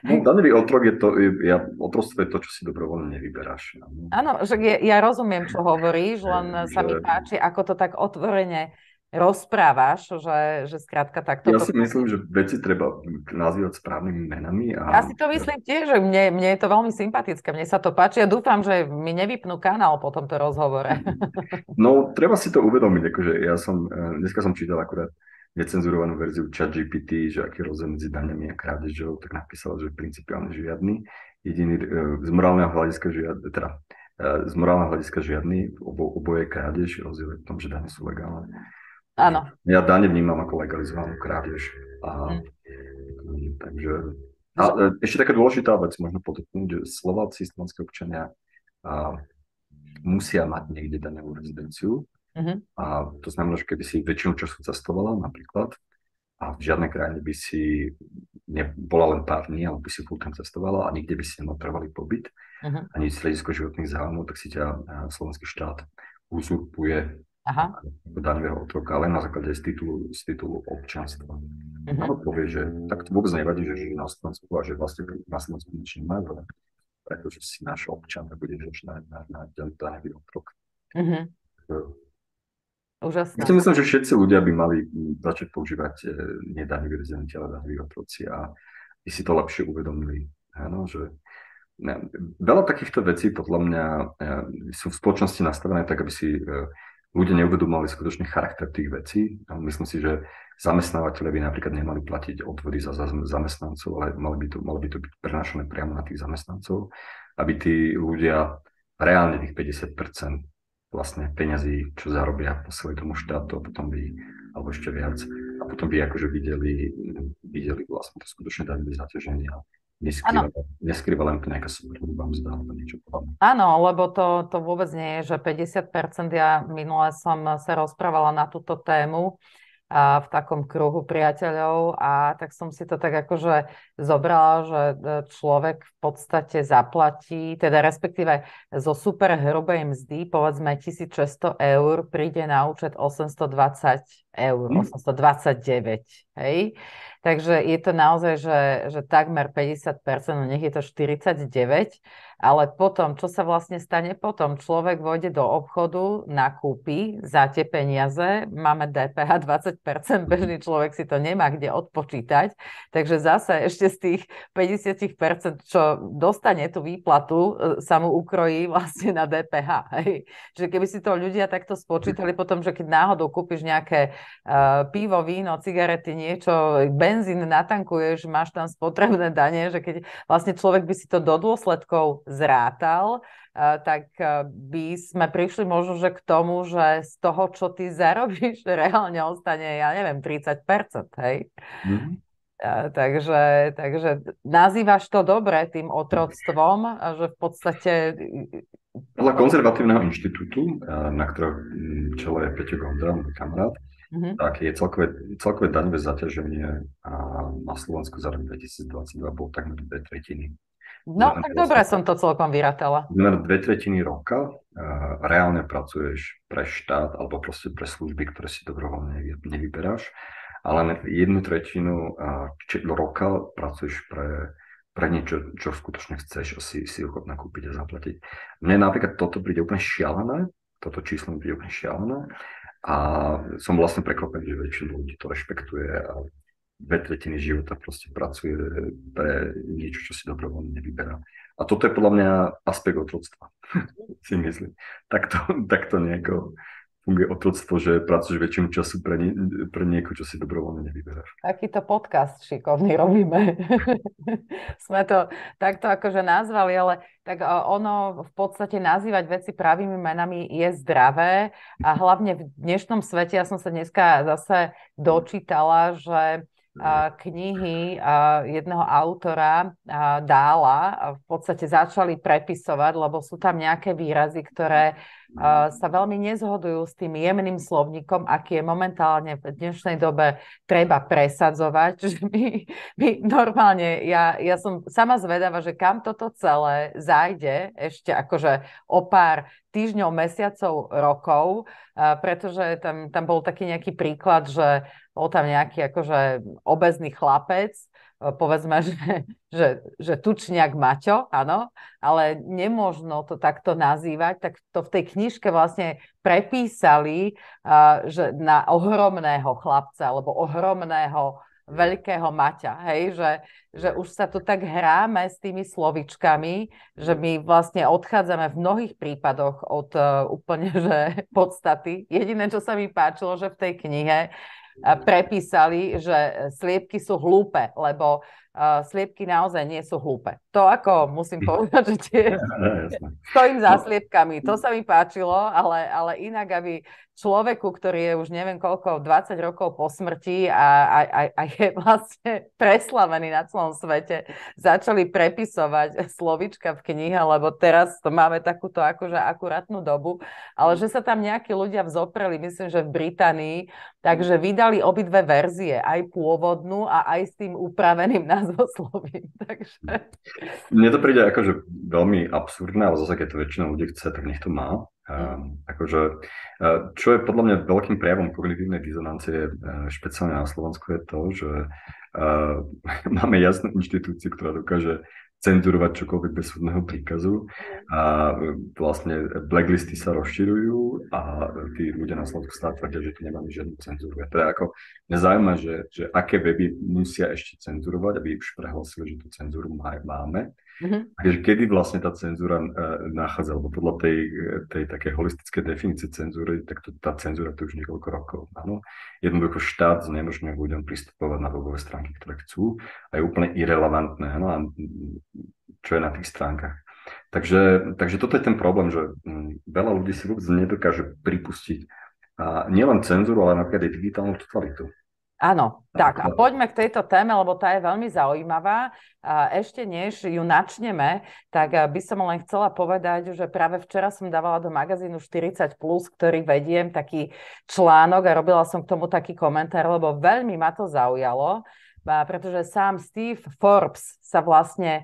No, daňový otrok je to, ja, otrostvo je to, čo si dobrovoľne nevyberáš. Áno, že ja, ja rozumiem, čo hovoríš, len že... sa mi páči, ako to tak otvorene rozprávaš, že, že skrátka takto... Ja si myslím, že veci treba nazývať správnymi menami. A... Ja si to myslím tiež, že mne, mne je to veľmi sympatické, mne sa to páči a dúfam, že mi nevypnú kanál po tomto rozhovore. No, treba si to uvedomiť, akože ja som, eh, dneska som čítal akurát necenzurovanú verziu ChatGPT, že aký rozdiel medzi daňami a krádežou, tak napísal, že principiálne žiadny. Jediný eh, z morálneho hľadiska žiadny, teda eh, z morálneho hľadiska žiadny, obo, oboje krádež, rozdiel je v tom, že dane sú legálne. Áno. Ja dane vnímam ako legalizovanú krádež. A, mm. Takže, a e, ešte taká dôležitá vec, možno podotknúť, že Slováci, slovenské občania a, musia mať niekde daňovú rezidenciu. Mm-hmm. A to znamená, že keby si väčšinu času cestovala napríklad a v žiadnej krajine by si nebola len pár dní, alebo by si full time cestovala a nikde by si nemal trvalý pobyt, uh-huh. ani z hľadiska životných záujmov, tak si ťa e, slovenský štát uzurpuje Aha. daňového otroka len na základe z titulu, z titulu občanstva. Uh-huh. Áno, povie, že tak to vôbec nevadí, že žije na Slovensku a že vlastne na Slovensku nič nemajú, pretože si náš občan a budeš na, na, na daňový otrok. Uh-huh. Úžasné. Ja si myslím, že všetci ľudia by mali začať používať e, rezidenti, ale daňoví otroci a by si to lepšie uvedomili. Áno, že ne, veľa takýchto vecí podľa mňa e, sú v spoločnosti nastavené tak, aby si e, ľudia neuvedomovali skutočný charakter tých vecí. Myslím si, že zamestnávateľe by napríklad nemali platiť odvody za zamestnancov, ale mali by to, mali by to byť prenášané priamo na tých zamestnancov, aby tí ľudia reálne tých 50% vlastne peňazí, čo zarobia po svoj tomu štátu a potom by, alebo ešte viac, a potom by akože videli, videli vlastne to skutočne daňové zaťaženie neskrýva len nejaká superhrubá mzda alebo niečo podobné. Áno, lebo to, to vôbec nie je, že 50%, ja minule som sa rozprávala na túto tému, a v takom kruhu priateľov a tak som si to tak akože zobrala, že e, človek v podstate zaplatí, teda respektíve zo super hrubej mzdy, povedzme 1600 eur, príde na účet 820 eur, 829, hm. hej. Takže je to naozaj, že, že takmer 50%, no nech je to 49%, ale potom, čo sa vlastne stane potom? Človek vojde do obchodu, nakúpi za tie peniaze, máme DPH 20%, bežný človek si to nemá kde odpočítať, takže zase ešte z tých 50%, čo dostane tú výplatu, e, sa mu ukrojí vlastne na DPH. Hej. Čiže keby si to ľudia takto spočítali potom, že keď náhodou kúpiš nejaké uh, pivo, víno, cigarety, niečo, benzín natankuješ, máš tam spotrebné dane, že keď vlastne človek by si to do dôsledkov zrátal, tak by sme prišli možno, že k tomu, že z toho, čo ty zarobíš, reálne ostane, ja neviem, 30%, hej? Mm-hmm. Takže, takže nazývaš to dobre tým otroctvom, že v podstate... Podľa konzervatívneho inštitútu, na ktorom čelo je Peťo Gondra, môj kamarát, mm-hmm. tak je celkové, celkové daňové zaťaženie na Slovensku za rok 2022 bolo takmer dve tretiny No, tak dobre som to celkom vyratala. Na dve tretiny roka uh, reálne pracuješ pre štát alebo proste pre služby, ktoré si dobrovoľne nevyberáš, ale jednu tretinu roka pracuješ pre, pre niečo, čo skutočne chceš a si, si ochotná kúpiť a zaplatiť. Mne napríklad toto príde úplne šialené, toto číslo mi príde úplne šialené a som vlastne prekvapený, že väčšina ľudí to rešpektuje a dve tretiny života proste pracuje pre niečo, čo si dobrovoľne nevyberá. A toto je podľa mňa aspekt otroctva, si myslím. Takto, takto nejako funguje otroctvo, že pracuješ väčšinu času pre, nie, pre nieko, čo si dobrovoľne nevyberáš. Takýto podcast šikovný robíme. Sme to takto akože nazvali, ale tak ono v podstate nazývať veci pravými menami je zdravé a hlavne v dnešnom svete, ja som sa dneska zase dočítala, že knihy jedného autora Dála v podstate začali prepisovať, lebo sú tam nejaké výrazy, ktoré sa veľmi nezhodujú s tým jemným slovníkom, aký je momentálne v dnešnej dobe treba presadzovať. Čiže my, my normálne, ja, ja som sama zvedavá, že kam toto celé zajde ešte akože o pár týždňov, mesiacov, rokov, pretože tam, tam bol taký nejaký príklad, že bol tam nejaký akože obezný chlapec, e, povedzme, že, že, že tučniak Maťo, áno, ale nemožno to takto nazývať, tak to v tej knižke vlastne prepísali, že na ohromného chlapca, alebo ohromného veľkého Maťa, hej, že, že už sa tu tak hráme s tými slovičkami, že my vlastne odchádzame v mnohých prípadoch od uh, úplne že podstaty. Jediné, čo sa mi páčilo, že v tej knihe prepísali, že sliepky sú hlúpe, lebo uh, sliepky naozaj nie sú hlúpe. To ako musím povedať, že tie... stojím za sliepkami, to sa mi páčilo, ale, ale inak, aby človeku, ktorý je už neviem koľko, 20 rokov po smrti a, a, a, a je vlastne preslavený na celom svete, začali prepisovať slovička v knihe, lebo teraz to máme takúto akože akurátnu dobu, ale že sa tam nejakí ľudia vzopreli, myslím, že v Británii, takže vydali obidve verzie, aj pôvodnú a aj s tým upraveným názvoslovím. Takže... Mne to príde akože veľmi absurdné, ale zase keď to väčšina ľudí chce, tak nech to má. Um, akože, uh, čo je podľa mňa veľkým prejavom kognitívnej dizonancie, uh, špeciálne na Slovensku, je to, že uh, máme jasnú inštitúciu, ktorá dokáže cenzurovať čokoľvek bez súdneho príkazu. A vlastne blacklisty sa rozširujú a tí ľudia na Slovensku stále tvrdia, že tu nemáme žiadnu cenzúru. Teda ako mňa zaujíma, že, že aké weby musia ešte cenzurovať, aby už prehlasili, že tú cenzúru máme Mm-hmm. Kedy vlastne tá cenzúra uh, nachádza, lebo podľa tej, tej také holistické definície cenzúry, tak to, tá cenzúra to už niekoľko rokov. Áno? Jednoducho štát znemožňuje ľuďom pristupovať na webové stránky, ktoré chcú a je úplne irrelevantné, áno? A čo je na tých stránkach. Takže, takže toto je ten problém, že veľa ľudí si vôbec nedokáže pripustiť a nielen cenzúru, ale napríklad aj digitálnu totalitu. Áno, tak a poďme k tejto téme, lebo tá je veľmi zaujímavá. A ešte než ju načneme, tak by som len chcela povedať, že práve včera som dávala do magazínu 40+, ktorý vediem, taký článok a robila som k tomu taký komentár, lebo veľmi ma to zaujalo, pretože sám Steve Forbes sa vlastne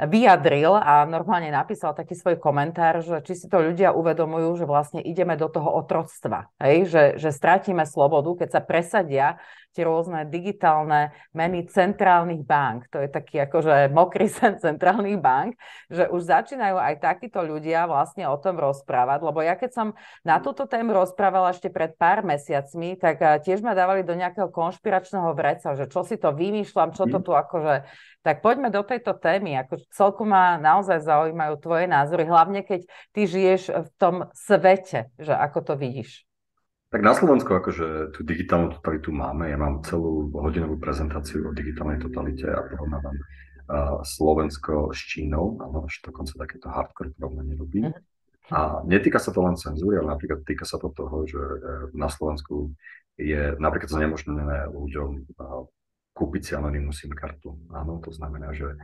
vyjadril a normálne napísal taký svoj komentár, že či si to ľudia uvedomujú, že vlastne ideme do toho otroctva, hej? Že, že stratíme slobodu, keď sa presadia tie rôzne digitálne meny centrálnych bank. To je taký akože mokrý sen centrálnych bank, že už začínajú aj takíto ľudia vlastne o tom rozprávať, lebo ja keď som na túto tému rozprávala ešte pred pár mesiacmi, tak eh, tiež ma dávali do nejakého konšpiračného vreca, že čo si to vymýšľam, čo to mhm. tu akože tak poďme do tejto témy. Ako celkom ma naozaj zaujímajú tvoje názory, hlavne keď ty žiješ v tom svete, že ako to vidíš. Tak na Slovensku akože tú digitálnu totalitu máme. Ja mám celú hodinovú prezentáciu o digitálnej totalite a porovnávam uh, Slovensko s Čínou. Áno, až dokonca takéto hardcore porovnanie robí. Mm-hmm. A netýka sa to len cenzúry, ale napríklad týka sa to toho, že e, na Slovensku je napríklad znemožnené ľuďom kúpiť si anonimnú SIM kartu. Áno, to znamená, že e,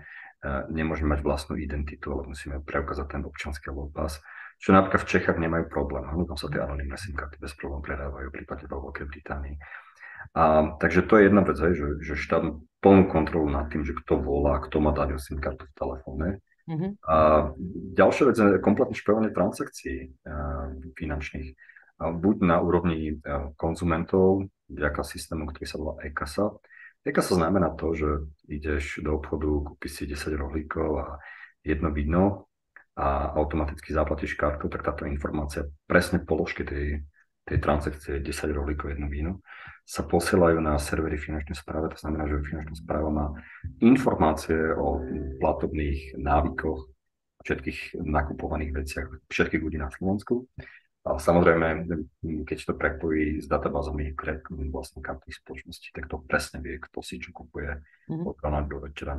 nemôžeme mať vlastnú identitu, ale musíme preukázať ten občanský pas, čo napríklad v Čechách nemajú problém. Áno, tam sa tie anonimné SIM karty bez problém predávajú, prípadne vo Veľkej Británii. A, takže to je jedna vec, že, že štát plnú kontrolu nad tým, že kto volá, kto má dať SIM kartu v telefóne. Mm-hmm. A ďalšia vec je kompletné špevanie transakcií uh, finančných. Uh, buď na úrovni uh, konzumentov, vďaka systému, ktorý sa volá ECASA, Eka sa znamená to, že ideš do obchodu, kúpiš si 10 rohlíkov a jedno víno a automaticky zaplatíš kartu, tak táto informácia, presne položky tej, tej transakcie 10 rohlíkov, jedno víno, sa posielajú na servery finančnej správy. To znamená, že finančná správa má informácie o platobných návykoch, všetkých nakupovaných veciach všetkých ľudí na Slovensku a samozrejme, keď to prepojí s databázami vlastne kartných spoločnosti, tak to presne vie, kto si čo kupuje mm-hmm. od rána do večera.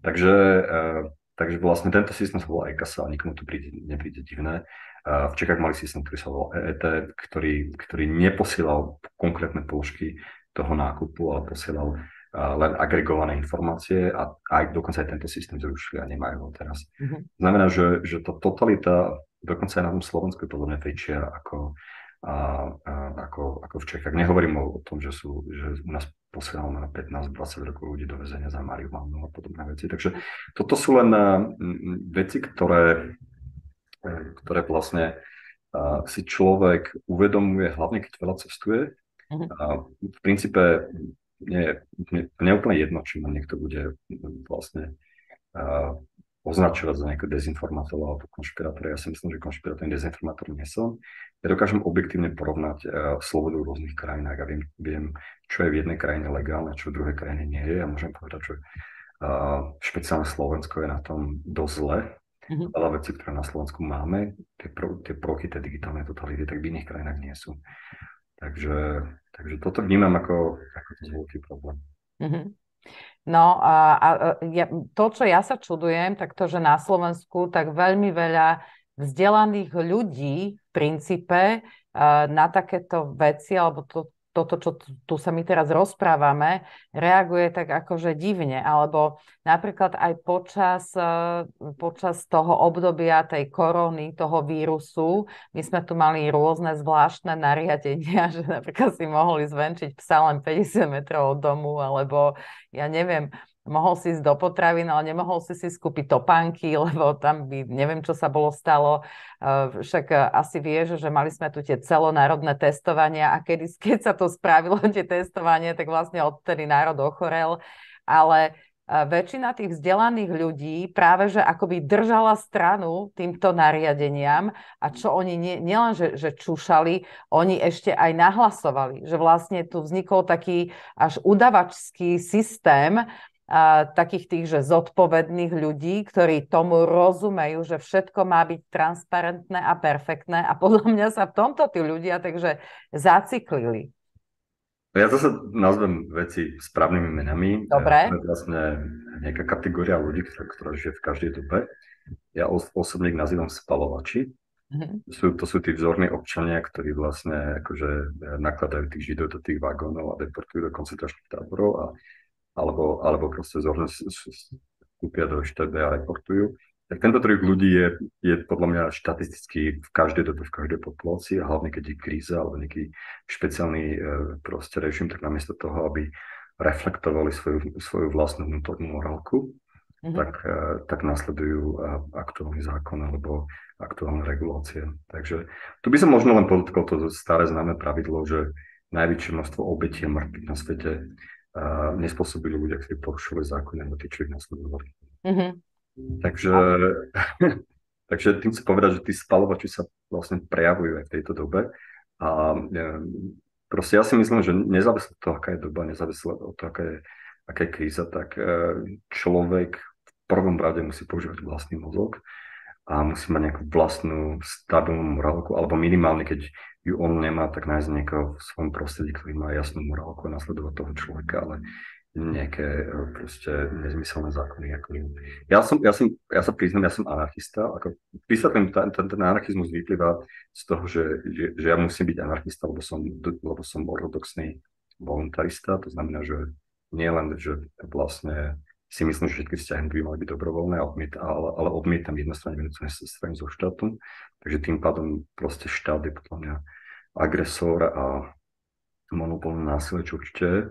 Takže, uh, takže vlastne tento systém sa volá ECASA a nikomu to príde, nepríde divné. V Čechách mali systém, ktorý sa volal EET, ktorý, ktorý neposielal konkrétne položky toho nákupu, ale posielal len agregované informácie a aj dokonca aj tento systém zrušili a nemajú ho teraz. Mm-hmm. Znamená, že, že tá totalita dokonca aj na tom Slovensku je podľa mňa väčšia ako, a, a, ako, ako v Čechách. Nehovorím o, o tom, že, sú, že u nás posielal na 15-20 rokov ľudí do väzenia za marihuanu a podobné veci. Takže toto sú len veci, ktoré, e, ktoré vlastne a, si človek uvedomuje, hlavne keď veľa cestuje. Mhm. A v princípe nie, nie, nie je úplne jedno, či ma niekto bude vlastne označovať za nejakého dezinformátora alebo konšpirátora. Ja si myslím, že konšpirátor dezinformátor nie som. Ja dokážem objektívne porovnať uh, slobodu v rôznych krajinách a viem, viem, čo je v jednej krajine legálne, čo v druhej krajine nie je. A môžem povedať, že uh, špeciálne Slovensko je na tom dosť zle. Mm-hmm. Veľa vecí, ktoré na Slovensku máme, tie, pro, tie proky, tie digitálne totality, tak v iných krajinách nie sú. Takže, takže toto vnímam ako, ako veľký problém. Mm-hmm. No a, a ja, to, čo ja sa čudujem, tak to, že na Slovensku tak veľmi veľa vzdelaných ľudí v princípe na takéto veci, alebo to, toto, čo tu sa my teraz rozprávame, reaguje tak akože divne. Alebo napríklad aj počas, e, počas toho obdobia tej korony, toho vírusu, my sme tu mali rôzne zvláštne nariadenia, že napríklad si mohli zvenčiť psa len 50 metrov od domu, alebo ja neviem, mohol si ísť do potravín, ale nemohol si si skúpiť topánky, lebo tam by neviem, čo sa bolo stalo. Eh, však eh, asi vieš, že mali sme tu tie celonárodné testovania a kedy, keď sa to spravilo, tie testovanie, tak vlastne odtedy národ ochorel. Ale eh, väčšina tých vzdelaných ľudí práve, že akoby držala stranu týmto nariadeniam a čo oni nie, nielen, že, že čušali, oni ešte aj nahlasovali, že vlastne tu vznikol taký až udavačský systém, a, takých tých, že zodpovedných ľudí, ktorí tomu rozumejú, že všetko má byť transparentné a perfektné a podľa mňa sa v tomto tí ľudia takže zaciklili. Ja zase nazvem veci správnymi menami. Dobre. Je vlastne nejaká kategória ľudí, ktorá, ktorá žije v každej dobe. ja os- osobne ich nazývam spalovači. Mm-hmm. Sú, to sú tí vzorní občania, ktorí vlastne akože e, nakladajú tých židov do tých vagónov a deportujú do koncentračných táborov a, alebo, alebo proste vzorne kúpia do štebe a reportujú. Tak tento druh ľudí je, je podľa mňa štatisticky v každej dobe, v každej populácii a hlavne keď je kríza alebo nejaký špeciálny e, proste režim, tak namiesto toho, aby reflektovali svoju, svoju vlastnú vnútornú morálku, mm-hmm. tak, e, tak nasledujú e, aktuálny zákon alebo aktuálne regulácie. Takže tu by som možno len podotkol to staré známe pravidlo, že najväčšie množstvo obetí mŕtvych na svete nespôsobili ľudia, ktorí porušovali zákony, alebo tí, čo ich nasledovali. Mm-hmm. Takže, takže tým chcem povedať, že tí spalovači sa vlastne prejavujú aj v tejto dobe. A e, proste ja si myslím, že nezávisle od toho, aká je doba, nezávisle od toho, aká je, aká je kríza, tak e, človek v prvom rade musí používať vlastný mozog a musí mať nejakú vlastnú stabilnú morálku, alebo minimálne, keď ju on nemá, tak nájsť niekoho v svojom prostredí, ktorý má jasnú morálku a nasledovať toho človeka, ale nejaké eh, proste nezmyselné zákony. Ako... Ja, som, ja, som, ja sa priznám, ja som anarchista. Ako, vysvetlím, ten, ten, ten anarchizmus vyplýva z toho, že, že, že ja musím byť anarchista, lebo som, lebo som ortodoxný voluntarista. To znamená, že nie len, že vlastne si myslím, že všetky vzťahy by mali byť dobrovoľné, ale, ale odmietam jednostranne vedúce strany zo štátu. Takže tým pádom proste štát je podľa mňa agresor a monopolné násilie, čo určite.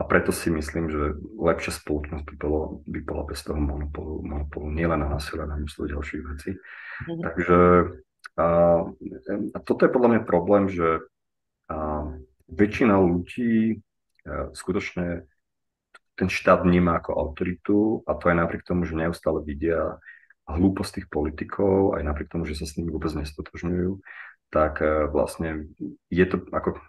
A preto si myslím, že lepšia spoločnosť by, bolo, by bola bez toho monopolu, monopolu nielen na násilie, na množstvo ďalších vecí. Mm-hmm. Takže a, a toto je podľa mňa problém, že a, väčšina ľudí a, skutočne ten štát vníma ako autoritu a to aj napriek tomu, že neustále vidia hlúposť tých politikov, aj napriek tomu, že sa s nimi vôbec nestotožňujú, tak vlastne je to ako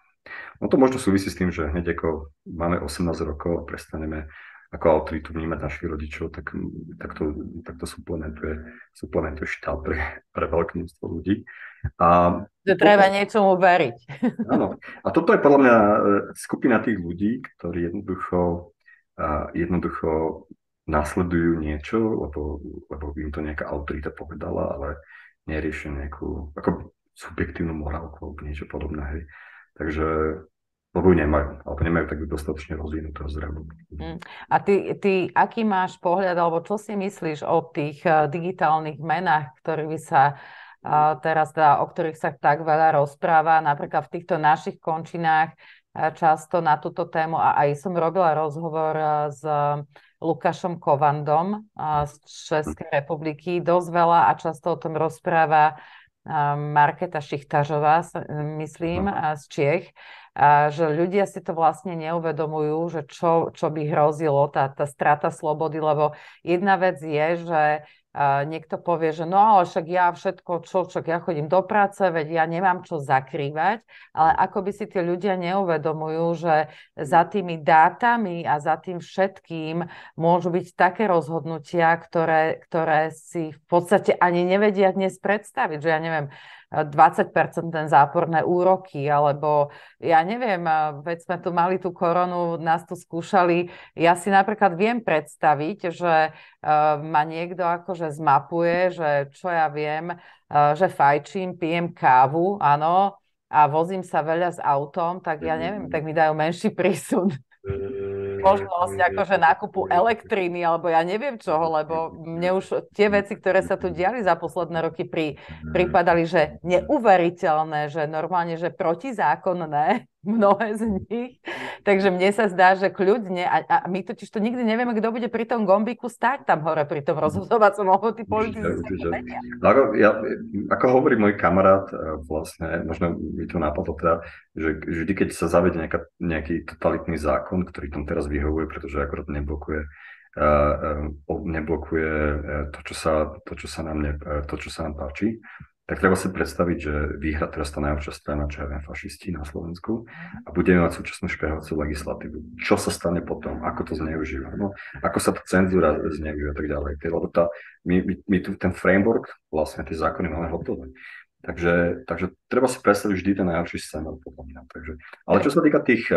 No to možno súvisí s tým, že hneď ako máme 18 rokov a prestaneme ako autoritu vnímať našich rodičov, tak, tak, to, tak to suplementuje, suplementuje štát pre, pre veľké množstvo ľudí. A že treba niečomu veriť. Áno. A toto je podľa mňa e, skupina tých ľudí, ktorí jednoducho, jednoducho nasledujú niečo, lebo, lebo im to nejaká autorita povedala, ale neriešia nejakú ako subjektívnu morálku alebo niečo podobné. Hej. Takže lebo nemajú, alebo nemajú tak dostatočne rozvinutého zdravú. Mm. A ty, ty, aký máš pohľad, alebo čo si myslíš o tých uh, digitálnych menách, ktorými sa uh, teraz, teda, o ktorých sa tak veľa rozpráva, napríklad v týchto našich končinách uh, často na túto tému a aj som robila rozhovor uh, s Lukášom Kovandom uh, z Českej republiky, dosť veľa a často o tom rozpráva Marketa Šichtažová, myslím, z Čiech, že ľudia si to vlastne neuvedomujú, že čo, čo by hrozilo, tá, tá strata slobody, lebo jedna vec je, že niekto povie, že no ale však ja všetko, čo, však ja chodím do práce, veď ja nemám čo zakrývať, ale ako by si tí ľudia neuvedomujú, že za tými dátami a za tým všetkým môžu byť také rozhodnutia, ktoré, ktoré si v podstate ani nevedia dnes predstaviť, že ja neviem, 20% ten záporné úroky, alebo ja neviem, veď sme tu mali tú koronu, nás tu skúšali. Ja si napríklad viem predstaviť, že ma niekto akože zmapuje, že čo ja viem, že fajčím, pijem kávu, áno, a vozím sa veľa s autom, tak ja neviem, tak mi dajú menší prísun možnosť akože nákupu elektriny, alebo ja neviem čoho, lebo mne už tie veci, ktoré sa tu diali za posledné roky, pri, pripadali, že neuveriteľné, že normálne, že protizákonné, mnohé z nich. Takže mne sa zdá, že kľudne, a, a my totiž to nikdy nevieme, kto bude pri tom gombíku stať tam hore, pri tom rozhodovacom, lebo tí politici ako, ja, ako hovorí môj kamarát, e, vlastne, možno mi to napadlo teda, že vždy, keď sa zavede nejaká, nejaký totalitný zákon, ktorý tam teraz vyhovuje, pretože akorát neblokuje uh, uh, neblokuje to, čo sa, to, čo sa nám ne, to, čo sa nám páči, tak treba si predstaviť, že výhra teraz tá najväčšia strana, čo je fašisti na Slovensku a budeme mať súčasnú špehovaciu legislatívu. Čo sa stane potom? Ako to zneužíva? No, ako sa tá cenzúra zneužíva a tak ďalej. Lebo tá, my, my, my tu ten framework, vlastne tie zákony máme hotové. Takže, takže treba si predstaviť vždy ten najlepší scénar, podľa mňa. Takže, ale čo sa týka tých,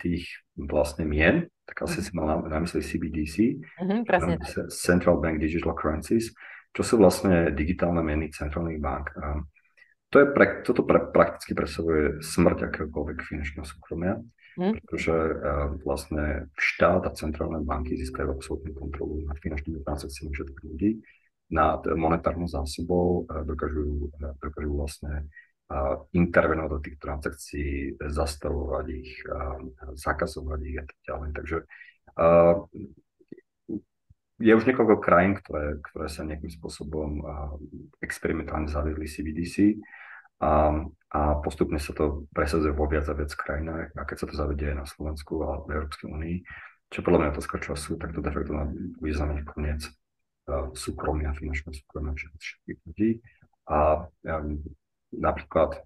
tých vlastne mien, tak asi si mal na, na mysli CBDC, mm-hmm, presne. Central Bank Digital Currencies, čo sú vlastne digitálne meny centrálnych bank. To je pre, toto pre, prakticky predstavuje smrť akéhokoľvek finančného súkromia, mm. pretože uh, vlastne štát a centrálne banky získajú absolútnu kontrolu nad finančnými transakciami všetkých ľudí, nad monetárnou zásobou, uh, dokážu, uh, dokážu vlastne uh, intervenovať do tých transakcií, zastavovať ich, uh, zakazovať ich a tak ďalej. Takže uh, je už niekoľko krajín, ktoré, ktoré sa nejakým spôsobom experimentálne zaviedli CBDC a, a postupne sa to presadzuje vo viac a viac krajinách a keď sa to zavedie na Slovensku a v Európskej únii, čo podľa mňa otázka času, tak to de facto bude znamenať koniec súkromia, finančného súkromia všetkých ľudí. A um, napríklad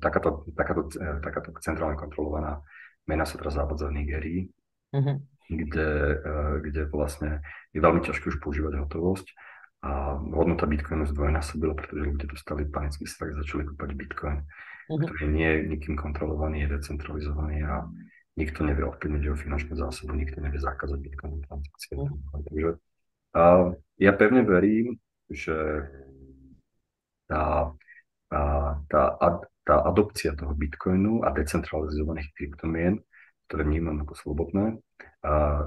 takáto, takáto, takáto centrálne kontrolovaná mena sa teraz zavádza v Nigerii, mm-hmm kde, eh, kde vlastne je veľmi ťažké už používať hotovosť a hodnota Bitcoinu zdvojnásobila, pretože ľudia dostali panický strach, začali kúpať Bitcoin, uh-huh. ktorý nie je nikým kontrolovaný, je decentralizovaný a nikto nevie ovplyvniť jeho finančnú zásobu, nikto nevie zakázať Bitcoin transakcie. Uh-huh. Takže uh, ja pevne verím, že tá, tá, tá, tá adopcia toho Bitcoinu a decentralizovaných kryptomien ktoré vnímam ako slobodné, a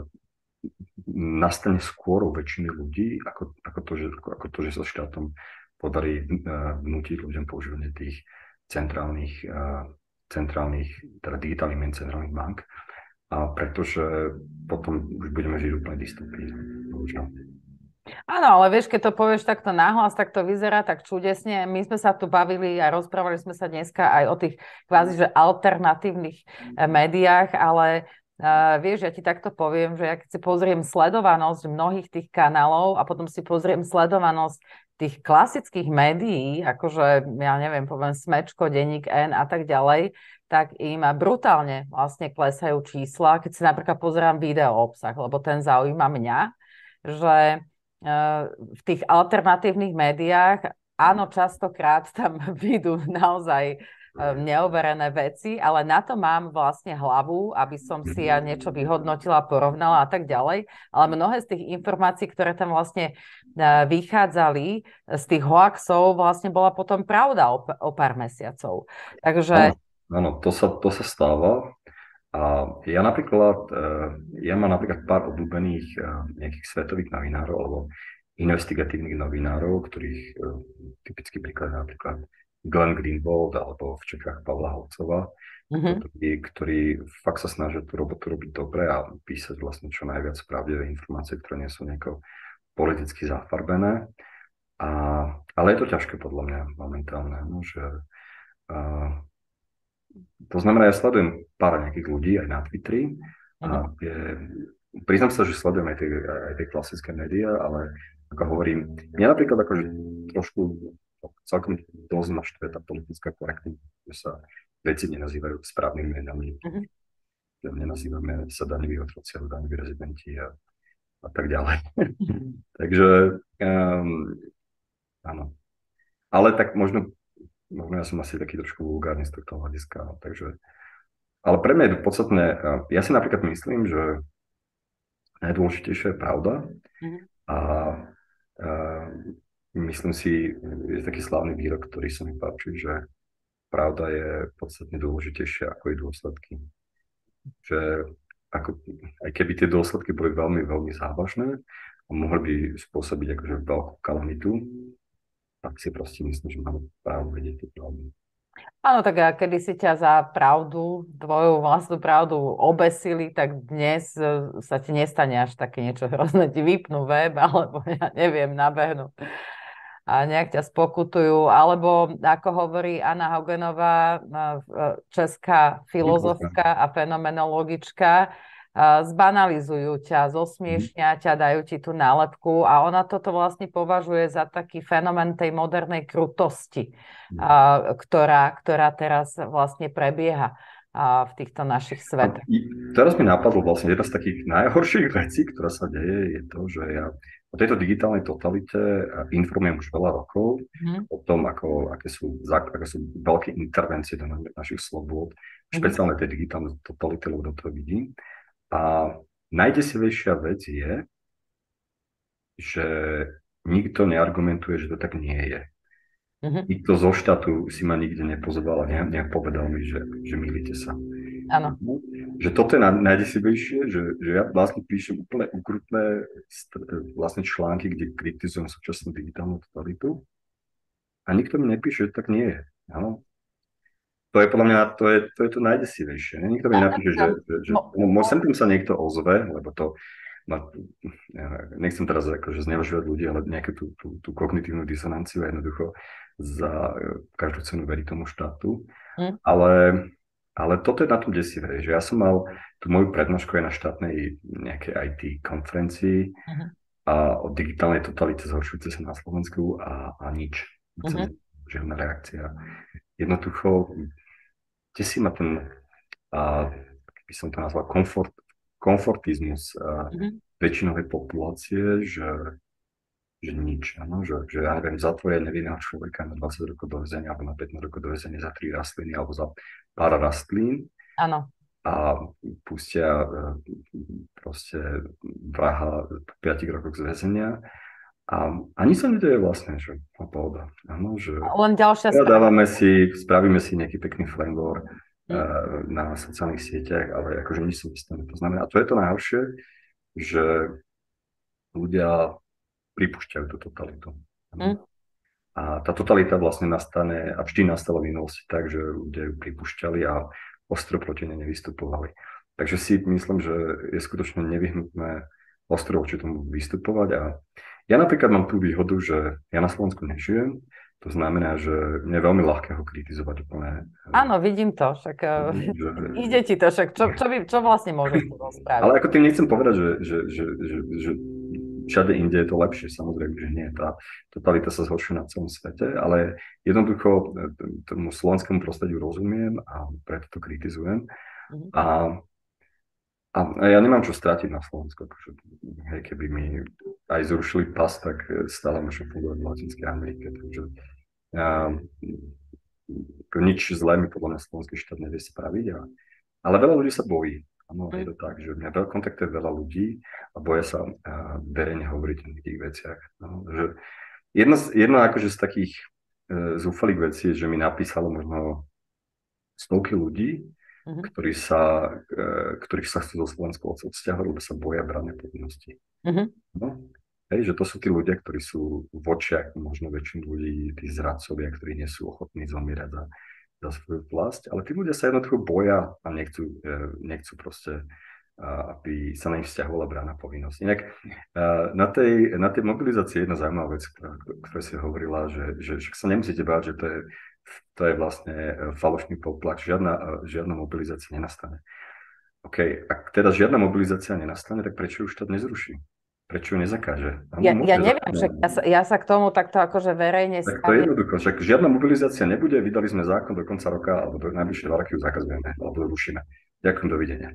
nastane skôr u väčšiny ľudí, ako, ako, to, že, ako, ako to, že sa štátom podarí uh, vnútiť ľuďom používanie tých centrálnych, uh, centrálnych, teda digitálnych mien centrálnych bank, a pretože potom už budeme žiť úplne dystopii. Áno, ale vieš, keď to povieš takto náhlas, tak to vyzerá tak čudesne. My sme sa tu bavili a rozprávali sme sa dneska aj o tých kvázi, že alternatívnych eh, médiách, ale Uh, vieš, ja ti takto poviem, že ja keď si pozriem sledovanosť mnohých tých kanálov a potom si pozriem sledovanosť tých klasických médií, akože ja neviem, poviem Smečko, Denník N a tak ďalej, tak im brutálne vlastne klesajú čísla, keď si napríklad pozerám video obsah, lebo ten zaujíma mňa, že v tých alternatívnych médiách, áno, častokrát tam vidú naozaj e, neoverené veci, ale na to mám vlastne hlavu, aby som si ja niečo vyhodnotila, porovnala a tak ďalej. Ale mnohé z tých informácií, ktoré tam vlastne e, vychádzali z tých hoaxov, vlastne bola potom pravda o, o pár mesiacov. Takže... Áno, to sa, to sa stáva. A ja napríklad, e, ja mám napríklad pár obľúbených e, nejakých svetových novinárov alebo investigatívnych novinárov, ktorých e, typický príklad napríklad Glenn Greenwald alebo v Čechách Pavla Holcova, mm-hmm. ktorí, ktorí fakt sa snažia tú robotu robiť dobre a písať vlastne čo najviac pravdivé informácie, ktoré nie sú nejako politicky zafarbené. A, ale je to ťažké podľa mňa momentálne, no, že uh, to znamená, ja sledujem pár nejakých ľudí aj na Twitteri. A je, priznám sa, že sledujem aj tie, aj tie klasické médiá, ale ako hovorím, mňa napríklad akože trošku celkom dosť naštve tá politická korektnosť, že sa veci nenazývajú správnymi menami. Uh-huh. Nenazývame sa daňoví otroci alebo daňoví rezidenti a, a tak ďalej. Uh-huh. Takže um, áno. Ale tak možno možno ja som asi taký trošku vulgárny z tohto hľadiska, takže, ale pre mňa je to podstatné, ja si napríklad myslím, že najdôležitejšia je pravda mm-hmm. a, a myslím si, je taký slávny výrok, ktorý sa mi páči, že pravda je podstatne dôležitejšia ako jej dôsledky. Že ako, aj keby tie dôsledky boli veľmi, veľmi závažné a mohli by spôsobiť akože veľkú kalamitu, tak si proste myslím, že máme právo vedieť tie pravdy. Áno, tak a kedy si ťa za pravdu, tvoju vlastnú pravdu obesili, tak dnes e, sa ti nestane až také niečo hrozné. Ti vypnú web, alebo ja neviem, nabehnú a nejak ťa spokutujú. Alebo ako hovorí Anna Haugenová, e, e, česká filozofka a fenomenologička, zbanalizujú ťa, zosmiešnia ťa, dajú ti tú nálepku a ona toto vlastne považuje za taký fenomén tej modernej krutosti, ktorá, ktorá teraz vlastne prebieha v týchto našich svetách. Teraz mi napadlo vlastne jedna z takých najhorších vecí, ktorá sa deje, je to, že ja o tejto digitálnej totalite informujem už veľa rokov, mm. o tom, ako, aké, sú, aké sú veľké intervencie do našich slobôd, mm. špeciálne tej digitálnej totality, lebo to vidím. A najdesivejšia vec je, že nikto neargumentuje, že to tak nie je. Uh-huh. Nikto zo štátu si ma nikde nepozval a ne, nepovedal mi, že, že milíte sa. Áno. Že toto je najdesivejšie, že, že ja vlastne píšem úplne ukrutné vlastne články, kde kritizujem súčasnú digitálnu totalitu a nikto mi nepíše, že tak nie je. Áno. To je podľa mňa, to je to, je to najdesivejšie. Nikto mi napíše, že, že, že no, sem tým sa niekto ozve, lebo to, ma, ja nechcem teraz akože znevažovať ľudí, ale nejakú tú, tú, tú kognitívnu disonanciu jednoducho za každú cenu verí tomu štátu. Mm. Ale ale toto je na tom desivé, že ja som mal tú moju prednášku aj na štátnej nejakej IT konferencii uh-huh. a o digitálnej totalite zhoršujúce sa na Slovensku a, a nič. Uh-huh. Žiadna reakcia. Jednoducho, desí ma ten, a, by som to nazval, komfort, komfortizmus a, uh-huh. väčšinovej populácie, že že nič, ano, že, že ja neviem, zatvoria nevinného človeka na 20 rokov do väzenia alebo na 15 rokov do väzenia za tri rastliny alebo za pár rastlín. Áno. A pustia e, proste vraha po 5 rokoch z väzenia. A ani sa nedeje vlastne, že a pohoda. Áno, že Len ďalšia ja dávame si, spravíme si nejaký pekný flamewar mm. uh, na sociálnych sieťach, ale akože nič sa nestane. To znamená, a to je to najhoršie, že ľudia pripúšťajú tú totalitu. Mm. A tá totalita vlastne nastane a vždy nastala v minulosti tak, že ľudia ju pripúšťali a ostro proti nej nevystupovali. Takže si myslím, že je skutočne nevyhnutné ostro voči tomu vystupovať a ja napríklad mám tú výhodu, že ja na Slovensku nežijem, to znamená, že mne je veľmi ľahké ho kritizovať úplne. Áno, vidím to, však eh, že, ide ti to, však čo, čo, by, čo vlastne môžeš spraviť? Ale ako tým nechcem povedať, že, že, že, že, že všade inde je to lepšie, samozrejme, že nie. Tá totalita sa zhoršuje na celom svete, ale jednoducho e, tomu slovenskému prostrediu rozumiem a preto to kritizujem. Mm-hmm. A, a ja nemám čo strátiť na Slovensku. Akože, hej, keby mi aj zrušili pas, tak stále môžem fungovať v Latinskej Amerike. Takže a, nič zlé mi podľa mňa slovenský štát nevie spraviť. A, ale veľa ľudí sa bojí. Áno, je to tak, že mňa kontaktuje veľa ľudí a boja sa verejne hovoriť o tých veciach. No, že jedna, jedna akože z takých e, zúfalých vecí je, že mi napísalo možno stovky ľudí, uh-huh. ktorí sa, e, ktorých sa chcú zo Slovensku odsťahovať, lebo sa boja brania povinnosti. Uh-huh. No, hej, že to sú tí ľudia, ktorí sú v očiach možno väčšinu ľudí, tí zradcovia, ktorí nie sú ochotní zomierať za za svoju vlast, ale tí ľudia sa jednoducho boja a nechcú, e, nechcú proste, aby sa na nich vzťahovala brána povinnosť. Inak na tej, na tej mobilizácii je jedna zaujímavá vec, ktorá, ktorá si hovorila, že, že však sa nemusíte báť, že to je, to je vlastne e, falošný poplach, žiadna, e, žiadna mobilizácia nenastane. OK, ak teda žiadna mobilizácia nenastane, tak prečo už štát nezruší? Prečo ju nezakáže? Ja, ja neviem, však ja sa, ja sa k tomu takto akože verejne tak to je jednoducho, však žiadna mobilizácia nebude, vydali sme zákon do konca roka, alebo do najbližšie dva roky ju zakazujeme, alebo rušíme. Ďakujem, dovidenia.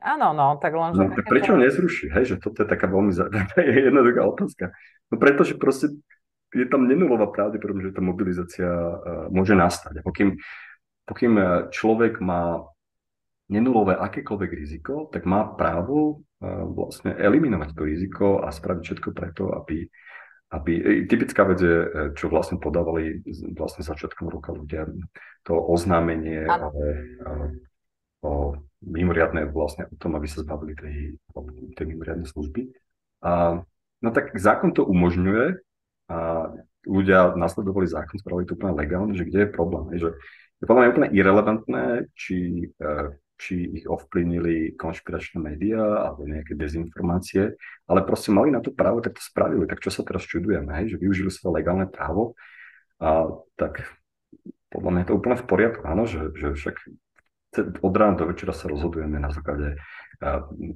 Áno, no, tak len... No, tak prečo to... nezruší, hej, že toto je taká veľmi jednoduchá otázka. No pretože proste je tam nenulová pravdepodobnosť, že tá mobilizácia uh, môže nastať. A pokým, pokým e, človek má nenulové akékoľvek riziko, tak má právo vlastne eliminovať to riziko a spraviť všetko preto, aby, aby e, typická vec je, e, čo vlastne podávali vlastne začiatkom roka ľudia, to oznámenie o, o mimoriadne vlastne o tom, aby sa zbavili tej, tej mimoriadnej služby. A, no tak zákon to umožňuje a ľudia nasledovali zákon, spravili to úplne legálne, že kde je problém. Že je podľa mňa úplne irrelevantné, či e, či ich ovplyvnili konšpiračné médiá alebo nejaké dezinformácie, ale proste mali na to právo, tak to spravili. Tak čo sa teraz čudujeme, hej? že využili svoje legálne právo, a tak podľa mňa je to úplne v poriadku, áno, že, že však od rána do večera sa rozhodujeme na základe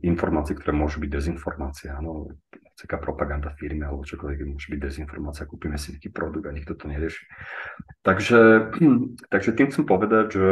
informácií, ktoré môžu byť dezinformácie, áno, taká propaganda firmy alebo čokoľvek môže byť dezinformácia, kúpime si nejaký produkt a nikto to nerieši. Takže, takže tým chcem povedať, že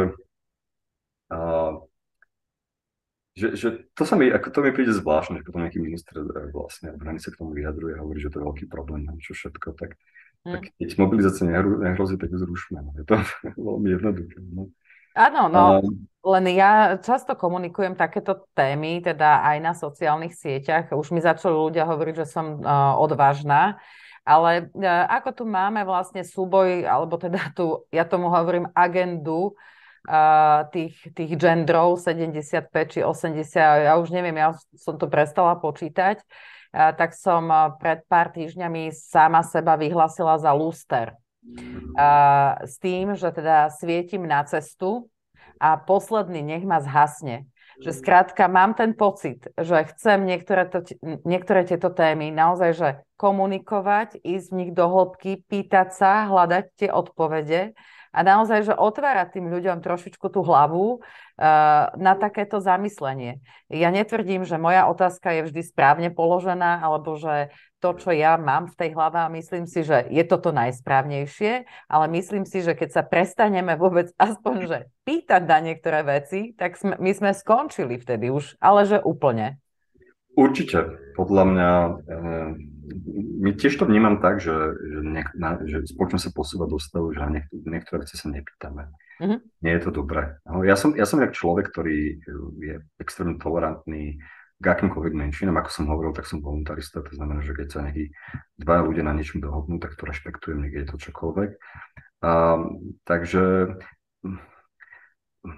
že, že to sa mi, ako to mi príde zvláštne, že potom nejaký minister e, vlastne obrany sa k tomu vyjadruje a hovorí, že to je veľký problém, čo všetko, tak, mm. tak keď mobilizácia nehrozí, tak ju zrušme. No. Je to veľmi jednoduché. No. Áno, no, um, len ja často komunikujem takéto témy, teda aj na sociálnych sieťach. Už mi začali ľudia hovoriť, že som uh, odvážna. Ale e, ako tu máme vlastne súboj, alebo teda tu, ja tomu hovorím agendu uh, tých, tých genderov 75 či 80, ja už neviem, ja som to prestala počítať, uh, tak som pred pár týždňami sama seba vyhlasila za lúster. Uh, s tým, že teda svietim na cestu a posledný nech ma zhasne že skrátka mám ten pocit, že chcem niektoré, to, niektoré tieto témy naozaj, že komunikovať, ísť v nich do hĺbky, pýtať sa, hľadať tie odpovede a naozaj, že otvárať tým ľuďom trošičku tú hlavu uh, na takéto zamyslenie. Ja netvrdím, že moja otázka je vždy správne položená, alebo že to, čo ja mám v tej hlave a myslím si, že je toto najsprávnejšie, ale myslím si, že keď sa prestaneme vôbec aspoň že pýtať na niektoré veci, tak sme, my sme skončili vtedy už, ale že úplne. Určite. Podľa mňa, my tiež to vnímam tak, že, že, niek- na, že spoločnosť sa posúva do stavu, že na niektoré, niektoré veci sa nepýtame. Mm-hmm. Nie je to dobré. Ja som, ja som jak človek, ktorý je extrémne tolerantný k akýmkoľvek menšinám, ako som hovoril, tak som voluntarista, to znamená, že keď sa nejakí dva ľudia na niečom dohodnú, tak to rešpektujem, niekde je to čokoľvek. A, takže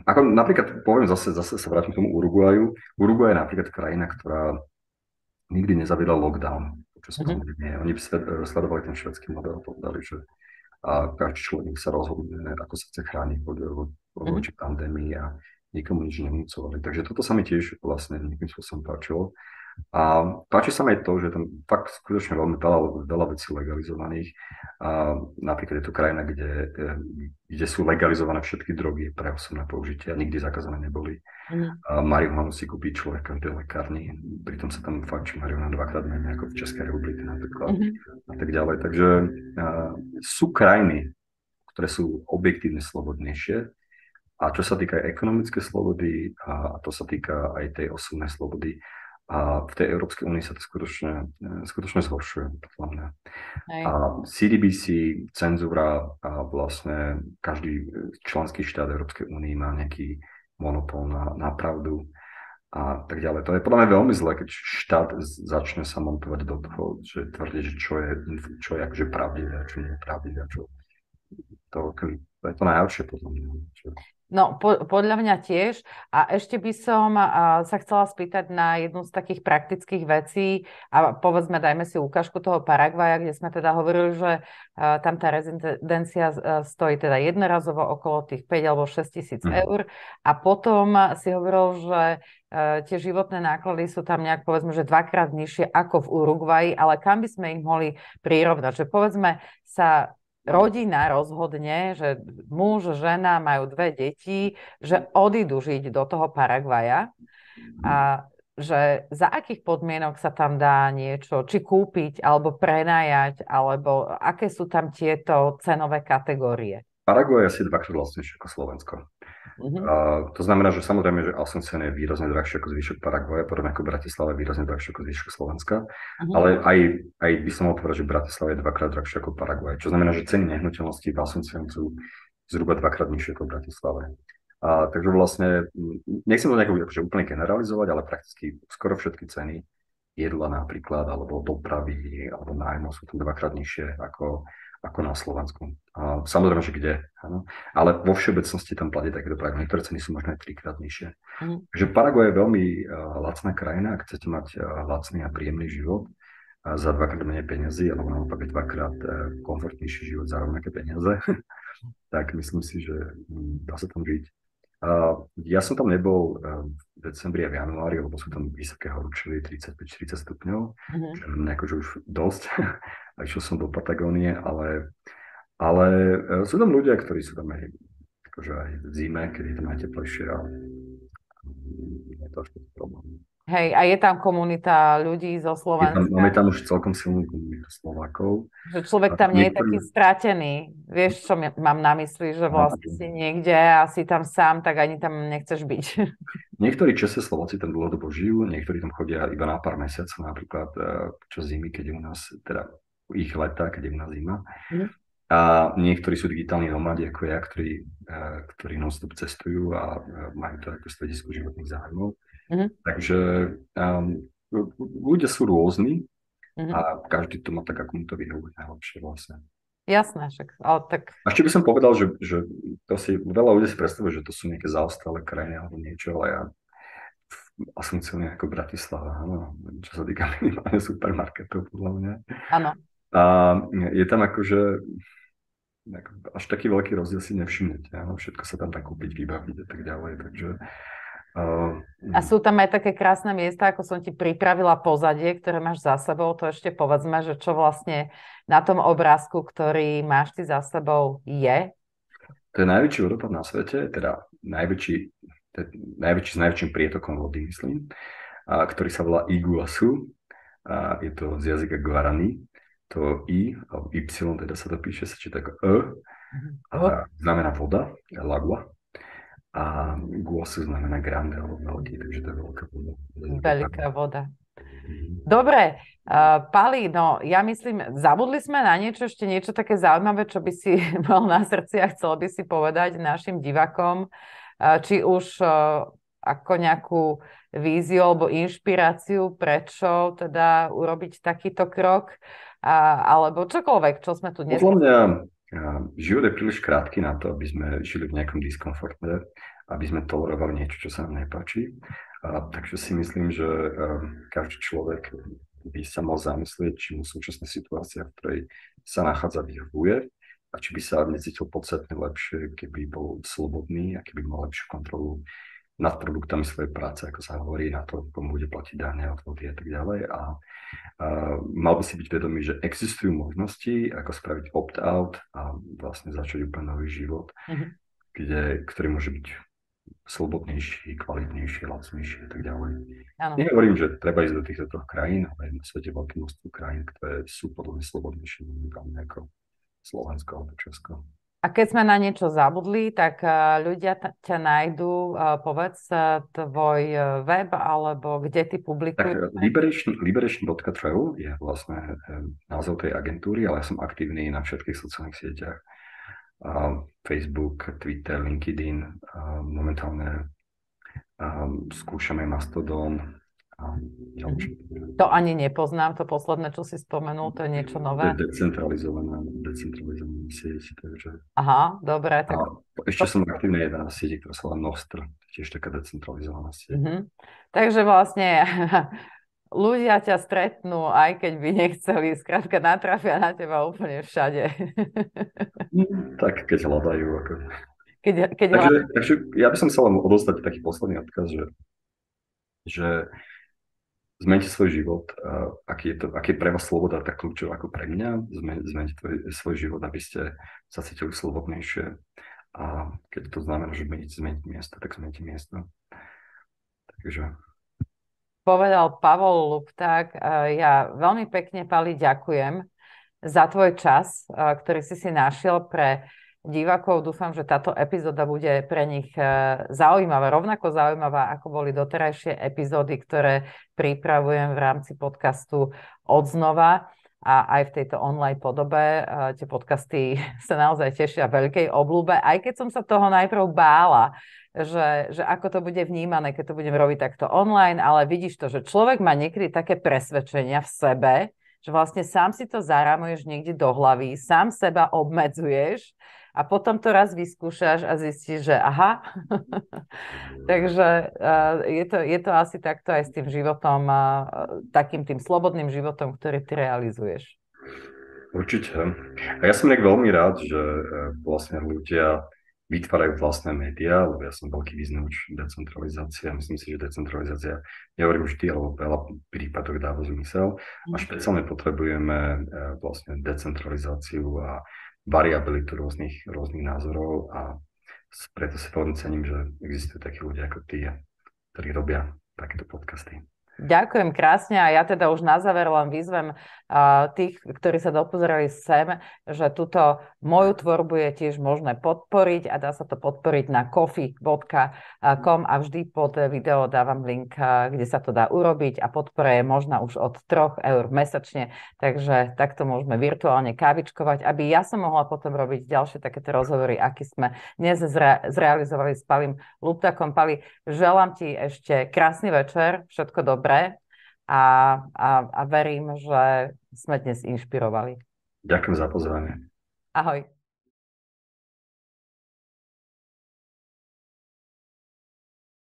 ako napríklad, poviem zase, zase sa vrátim k tomu Uruguaju. Uruguay je napríklad krajina, ktorá nikdy nezaviedla lockdown počas mm-hmm. pandémie. Oni sledovali ten švedský model, povedali, že a každý človek sa rozhodne, ako sa chce chrániť voči mm-hmm. pandémii a nikomu nič nevnúcovali. Takže toto sa mi tiež vlastne nejakým spôsobom páčilo. A páči sa mi aj to, že tam fakt skutočne veľmi veľa, veľa vecí legalizovaných. A napríklad je to krajina, kde, eh, kde sú legalizované všetky drogy pre osobné použitie a nikdy zakázané neboli. A marihuanu si kúpi človek v každej lekárni, pritom sa tam fakt, že marihuana dvakrát menej ako v Českej republike napríklad mm-hmm. a tak ďalej. Takže a, sú krajiny, ktoré sú objektívne slobodnejšie, a čo sa týka aj ekonomické slobody, a to sa týka aj tej osobnej slobody, a v tej Európskej únii sa to skutočne, e, skutočne zhoršuje, podľa mňa. A CDBC, cenzúra a vlastne každý členský štát Európskej únii má nejaký monopol na, na pravdu a tak ďalej. To je podľa mňa veľmi zlé, keď štát začne sa montovať do toho, že tvrdí, že čo je, čo je akože pravdivé a čo nie je pravdivé. Čo... To, to je to najhoršie podľa mňa. Čo... No, po, podľa mňa tiež. A ešte by som a, sa chcela spýtať na jednu z takých praktických vecí a povedzme, dajme si ukážku toho Paraguaja, kde sme teda hovorili, že a, tam tá rezidencia a, stojí teda jednorazovo okolo tých 5 alebo 6 tisíc mm. eur a potom si hovoril, že tie životné náklady sú tam nejak povedzme, že dvakrát nižšie ako v Uruguaji, ale kam by sme ich mohli prirovnať? Že povedzme sa rodina rozhodne, že muž, žena majú dve deti, že odídu žiť do toho Paraguaja a že za akých podmienok sa tam dá niečo, či kúpiť, alebo prenajať, alebo aké sú tam tieto cenové kategórie? Paraguay je asi dvakrát vlastnejšie ako Slovensko. Uh-huh. A to znamená, že samozrejme, že Asuncion je výrazne drahšie ako zvyšok Paraguaja, podobne ako Bratislava je výrazne drahšie ako zvyšok Slovenska, uh-huh. ale aj, aj by som mohol povedať, že Bratislava je dvakrát drahšie ako Paraguaj, čo znamená, že ceny nehnuteľností v Asuncion sú zhruba dvakrát nižšie ako v Bratislave. A, takže vlastne, nechcem to nejako akože úplne generalizovať, ale prakticky skoro všetky ceny jedla napríklad, alebo dopravy, alebo nájmu sú tam dvakrát nižšie ako, ako na Slovensku. A samozrejme, že kde, áno. ale vo všeobecnosti tam platí takéto pravidlo. Niektoré ceny sú možno aj trikrát nižšie. Mm. Takže Paraguay je veľmi uh, lacná krajina, ak chcete mať uh, lacný a príjemný život uh, za dvakrát menej peniazy, alebo naopak dvakrát uh, komfortnejší život za rovnaké peniaze, tak myslím si, že um, dá sa tam žiť. Ja som tam nebol uh, v decembri a v januári, lebo sú tam vysoké horúčily 35-40 stupňov, mm-hmm. čo akože už dosť. a išiel som do Patagónie, ale, ale uh, sú tam ľudia, ktorí sú tam aj, akože aj v zime, kedy je tam aj teplejšie a je to až problém. Hej, a je tam komunita ľudí zo Slovenska. Tam, máme tam už celkom silnú komunitu Slovákov. Že človek tam nie je taký stratený. Vieš, čo mám na mysli, že vlastne si niekde a si tam sám, tak ani tam nechceš byť. Niektorí Česi Slováci tam dlhodobo žijú, niektorí tam chodia iba na pár mesiacov, napríklad eh, počas zimy, keď je u nás, teda ich leta, keď je u nás zima. Mm. A niektorí sú digitálni nomadi, ako ja, ktorí, eh, ktorí non-stop cestujú a eh, majú to ako stredisko životných zájmov. Mm-hmm. Takže um, ľudia sú rôzni Mm-hmm. A každý to má tak, ako mu to vyhovuje najlepšie vlastne. Jasné, však, ale tak... A ešte by som povedal, že, že to si, veľa ľudí si predstavuje, že to sú nejaké zaostalé krajiny alebo niečo, ale ja a som celý ako Bratislava, áno, čo sa týka minimálne supermarketov, podľa mňa. Áno. A je tam akože až taký veľký rozdiel si nevšimnete. Áno? Všetko sa tam dá kúpiť, vybaviť a tak ďalej. Takže, a sú tam aj také krásne miesta, ako som ti pripravila pozadie, ktoré máš za sebou. To ešte povedzme, že čo vlastne na tom obrázku, ktorý máš ty za sebou, je? To je najväčší vodopád na svete, teda najväčší, najväčší s najväčším prietokom vody, myslím, a, ktorý sa volá Iguasu. A je to z jazyka Guarani to I, alebo Y teda sa to píše, sa číta ako E, a znamená voda, lagua, a guosu znamená grande, alebo veľký, takže to je veľká voda. Veľká voda. Mhm. Dobre, uh, Pali, no ja myslím, zabudli sme na niečo, ešte niečo také zaujímavé, čo by si mal na srdci a chcel by si povedať našim divakom, uh, či už uh, ako nejakú víziu alebo inšpiráciu, prečo teda urobiť takýto krok, a, alebo čokoľvek, čo sme tu dnes... Podľa mňa život je príliš krátky na to, aby sme žili v nejakom diskomforte, aby sme tolerovali niečo, čo sa nám nepáči. A, takže si myslím, že každý človek by sa mal zamyslieť, či mu súčasná situácia, v ktorej sa nachádza, vyhovuje a či by sa necítil podstatne lepšie, keby bol slobodný a keby mal lepšiu kontrolu nad produktami svojej práce, ako sa hovorí, na to, komu bude platiť dane, odvody a tak ďalej. A, a mal by si byť vedomý, že existujú možnosti, ako spraviť opt-out a vlastne začať úplne nový život, mm-hmm. kde, ktorý môže byť slobodnejší, kvalitnejší, lacnejší a tak ďalej. Ano. Nehovorím, že treba ísť do týchto troch krajín, ale na svete veľké množstvo krajín, ktoré sú podľa mňa slobodnejšie, ako Slovensko alebo Česko. A keď sme na niečo zabudli, tak eh, ľudia ťa nájdú, eh, povedz, eh, tvoj web, alebo kde ty publikuješ? Tak liberation, liberation.travel je vlastne názov tej agentúry, ale ja som aktívny na všetkých sociálnych sieťach. Facebook, Twitter, LinkedIn, momentálne skúšame Mastodon, Mhm. To ani nepoznám, to posledné, čo si spomenul, to je niečo nové. De- decentralizovaná, decentralizovaná sieť, takže... Aha, dobre. Tak... A ešte to... som aktívne jedna na sieti, ktorá sa volá Nostr, tiež taká decentralizovaná sieť. Mm-hmm. Takže vlastne ľudia ťa stretnú, aj keď by nechceli, skrátka natrafia na teba úplne všade. tak, keď hľadajú. Ako... Keď, keď takže, hľadajú. takže ja by som chcel len odostať taký posledný odkaz, že, že zmente svoj život, uh, aký, je to, aký je pre vás sloboda tak kľúčová ako pre mňa, Zmen, zmente tvoj, svoj život, aby ste sa cítili slobodnejšie a keď to znamená, že budete zmeniť miesto, tak zmente miesto. Takže... Povedal Pavol Lupták, ja veľmi pekne, Pali, ďakujem za tvoj čas, ktorý si si našiel pre divákov. Dúfam, že táto epizóda bude pre nich e, zaujímavá, rovnako zaujímavá, ako boli doterajšie epizódy, ktoré pripravujem v rámci podcastu Odznova a aj v tejto online podobe. E, tie podcasty sa naozaj tešia veľkej oblúbe, aj keď som sa toho najprv bála, že, že ako to bude vnímané, keď to budem robiť takto online, ale vidíš to, že človek má niekedy také presvedčenia v sebe, že vlastne sám si to zarámuješ niekde do hlavy, sám seba obmedzuješ a potom to raz vyskúšaš a zistíš, že aha. Takže je, to, je to asi takto aj s tým životom, takým tým slobodným životom, ktorý ty realizuješ. Určite. A ja som nejak veľmi rád, že uh, vlastne ľudia vytvárajú vlastné médiá, lebo ja som veľký význač decentralizácie a myslím si, že decentralizácia, nehovorím vždy, alebo veľa prípadoch dáva zmysel a mhm. špeciálne potrebujeme vlastne decentralizáciu a variabilitu rôznych, rôznych názorov a preto si veľmi cením, že existujú takí ľudia ako ty, ktorí robia takéto podcasty. Ďakujem krásne a ja teda už na záver len vyzvem tých, ktorí sa dopozerali sem, že túto moju tvorbu je tiež možné podporiť a dá sa to podporiť na coffee.com a vždy pod video dávam link, kde sa to dá urobiť a podpora je možná už od 3 eur mesačne, takže takto môžeme virtuálne kávičkovať, aby ja som mohla potom robiť ďalšie takéto rozhovory, aký sme dnes zre- zrealizovali s Palim Luptakom. Pali, želám ti ešte krásny večer, všetko dobré dobre a, a, a verím, že sme dnes inšpirovali. Ďakujem za pozvanie. Ahoj.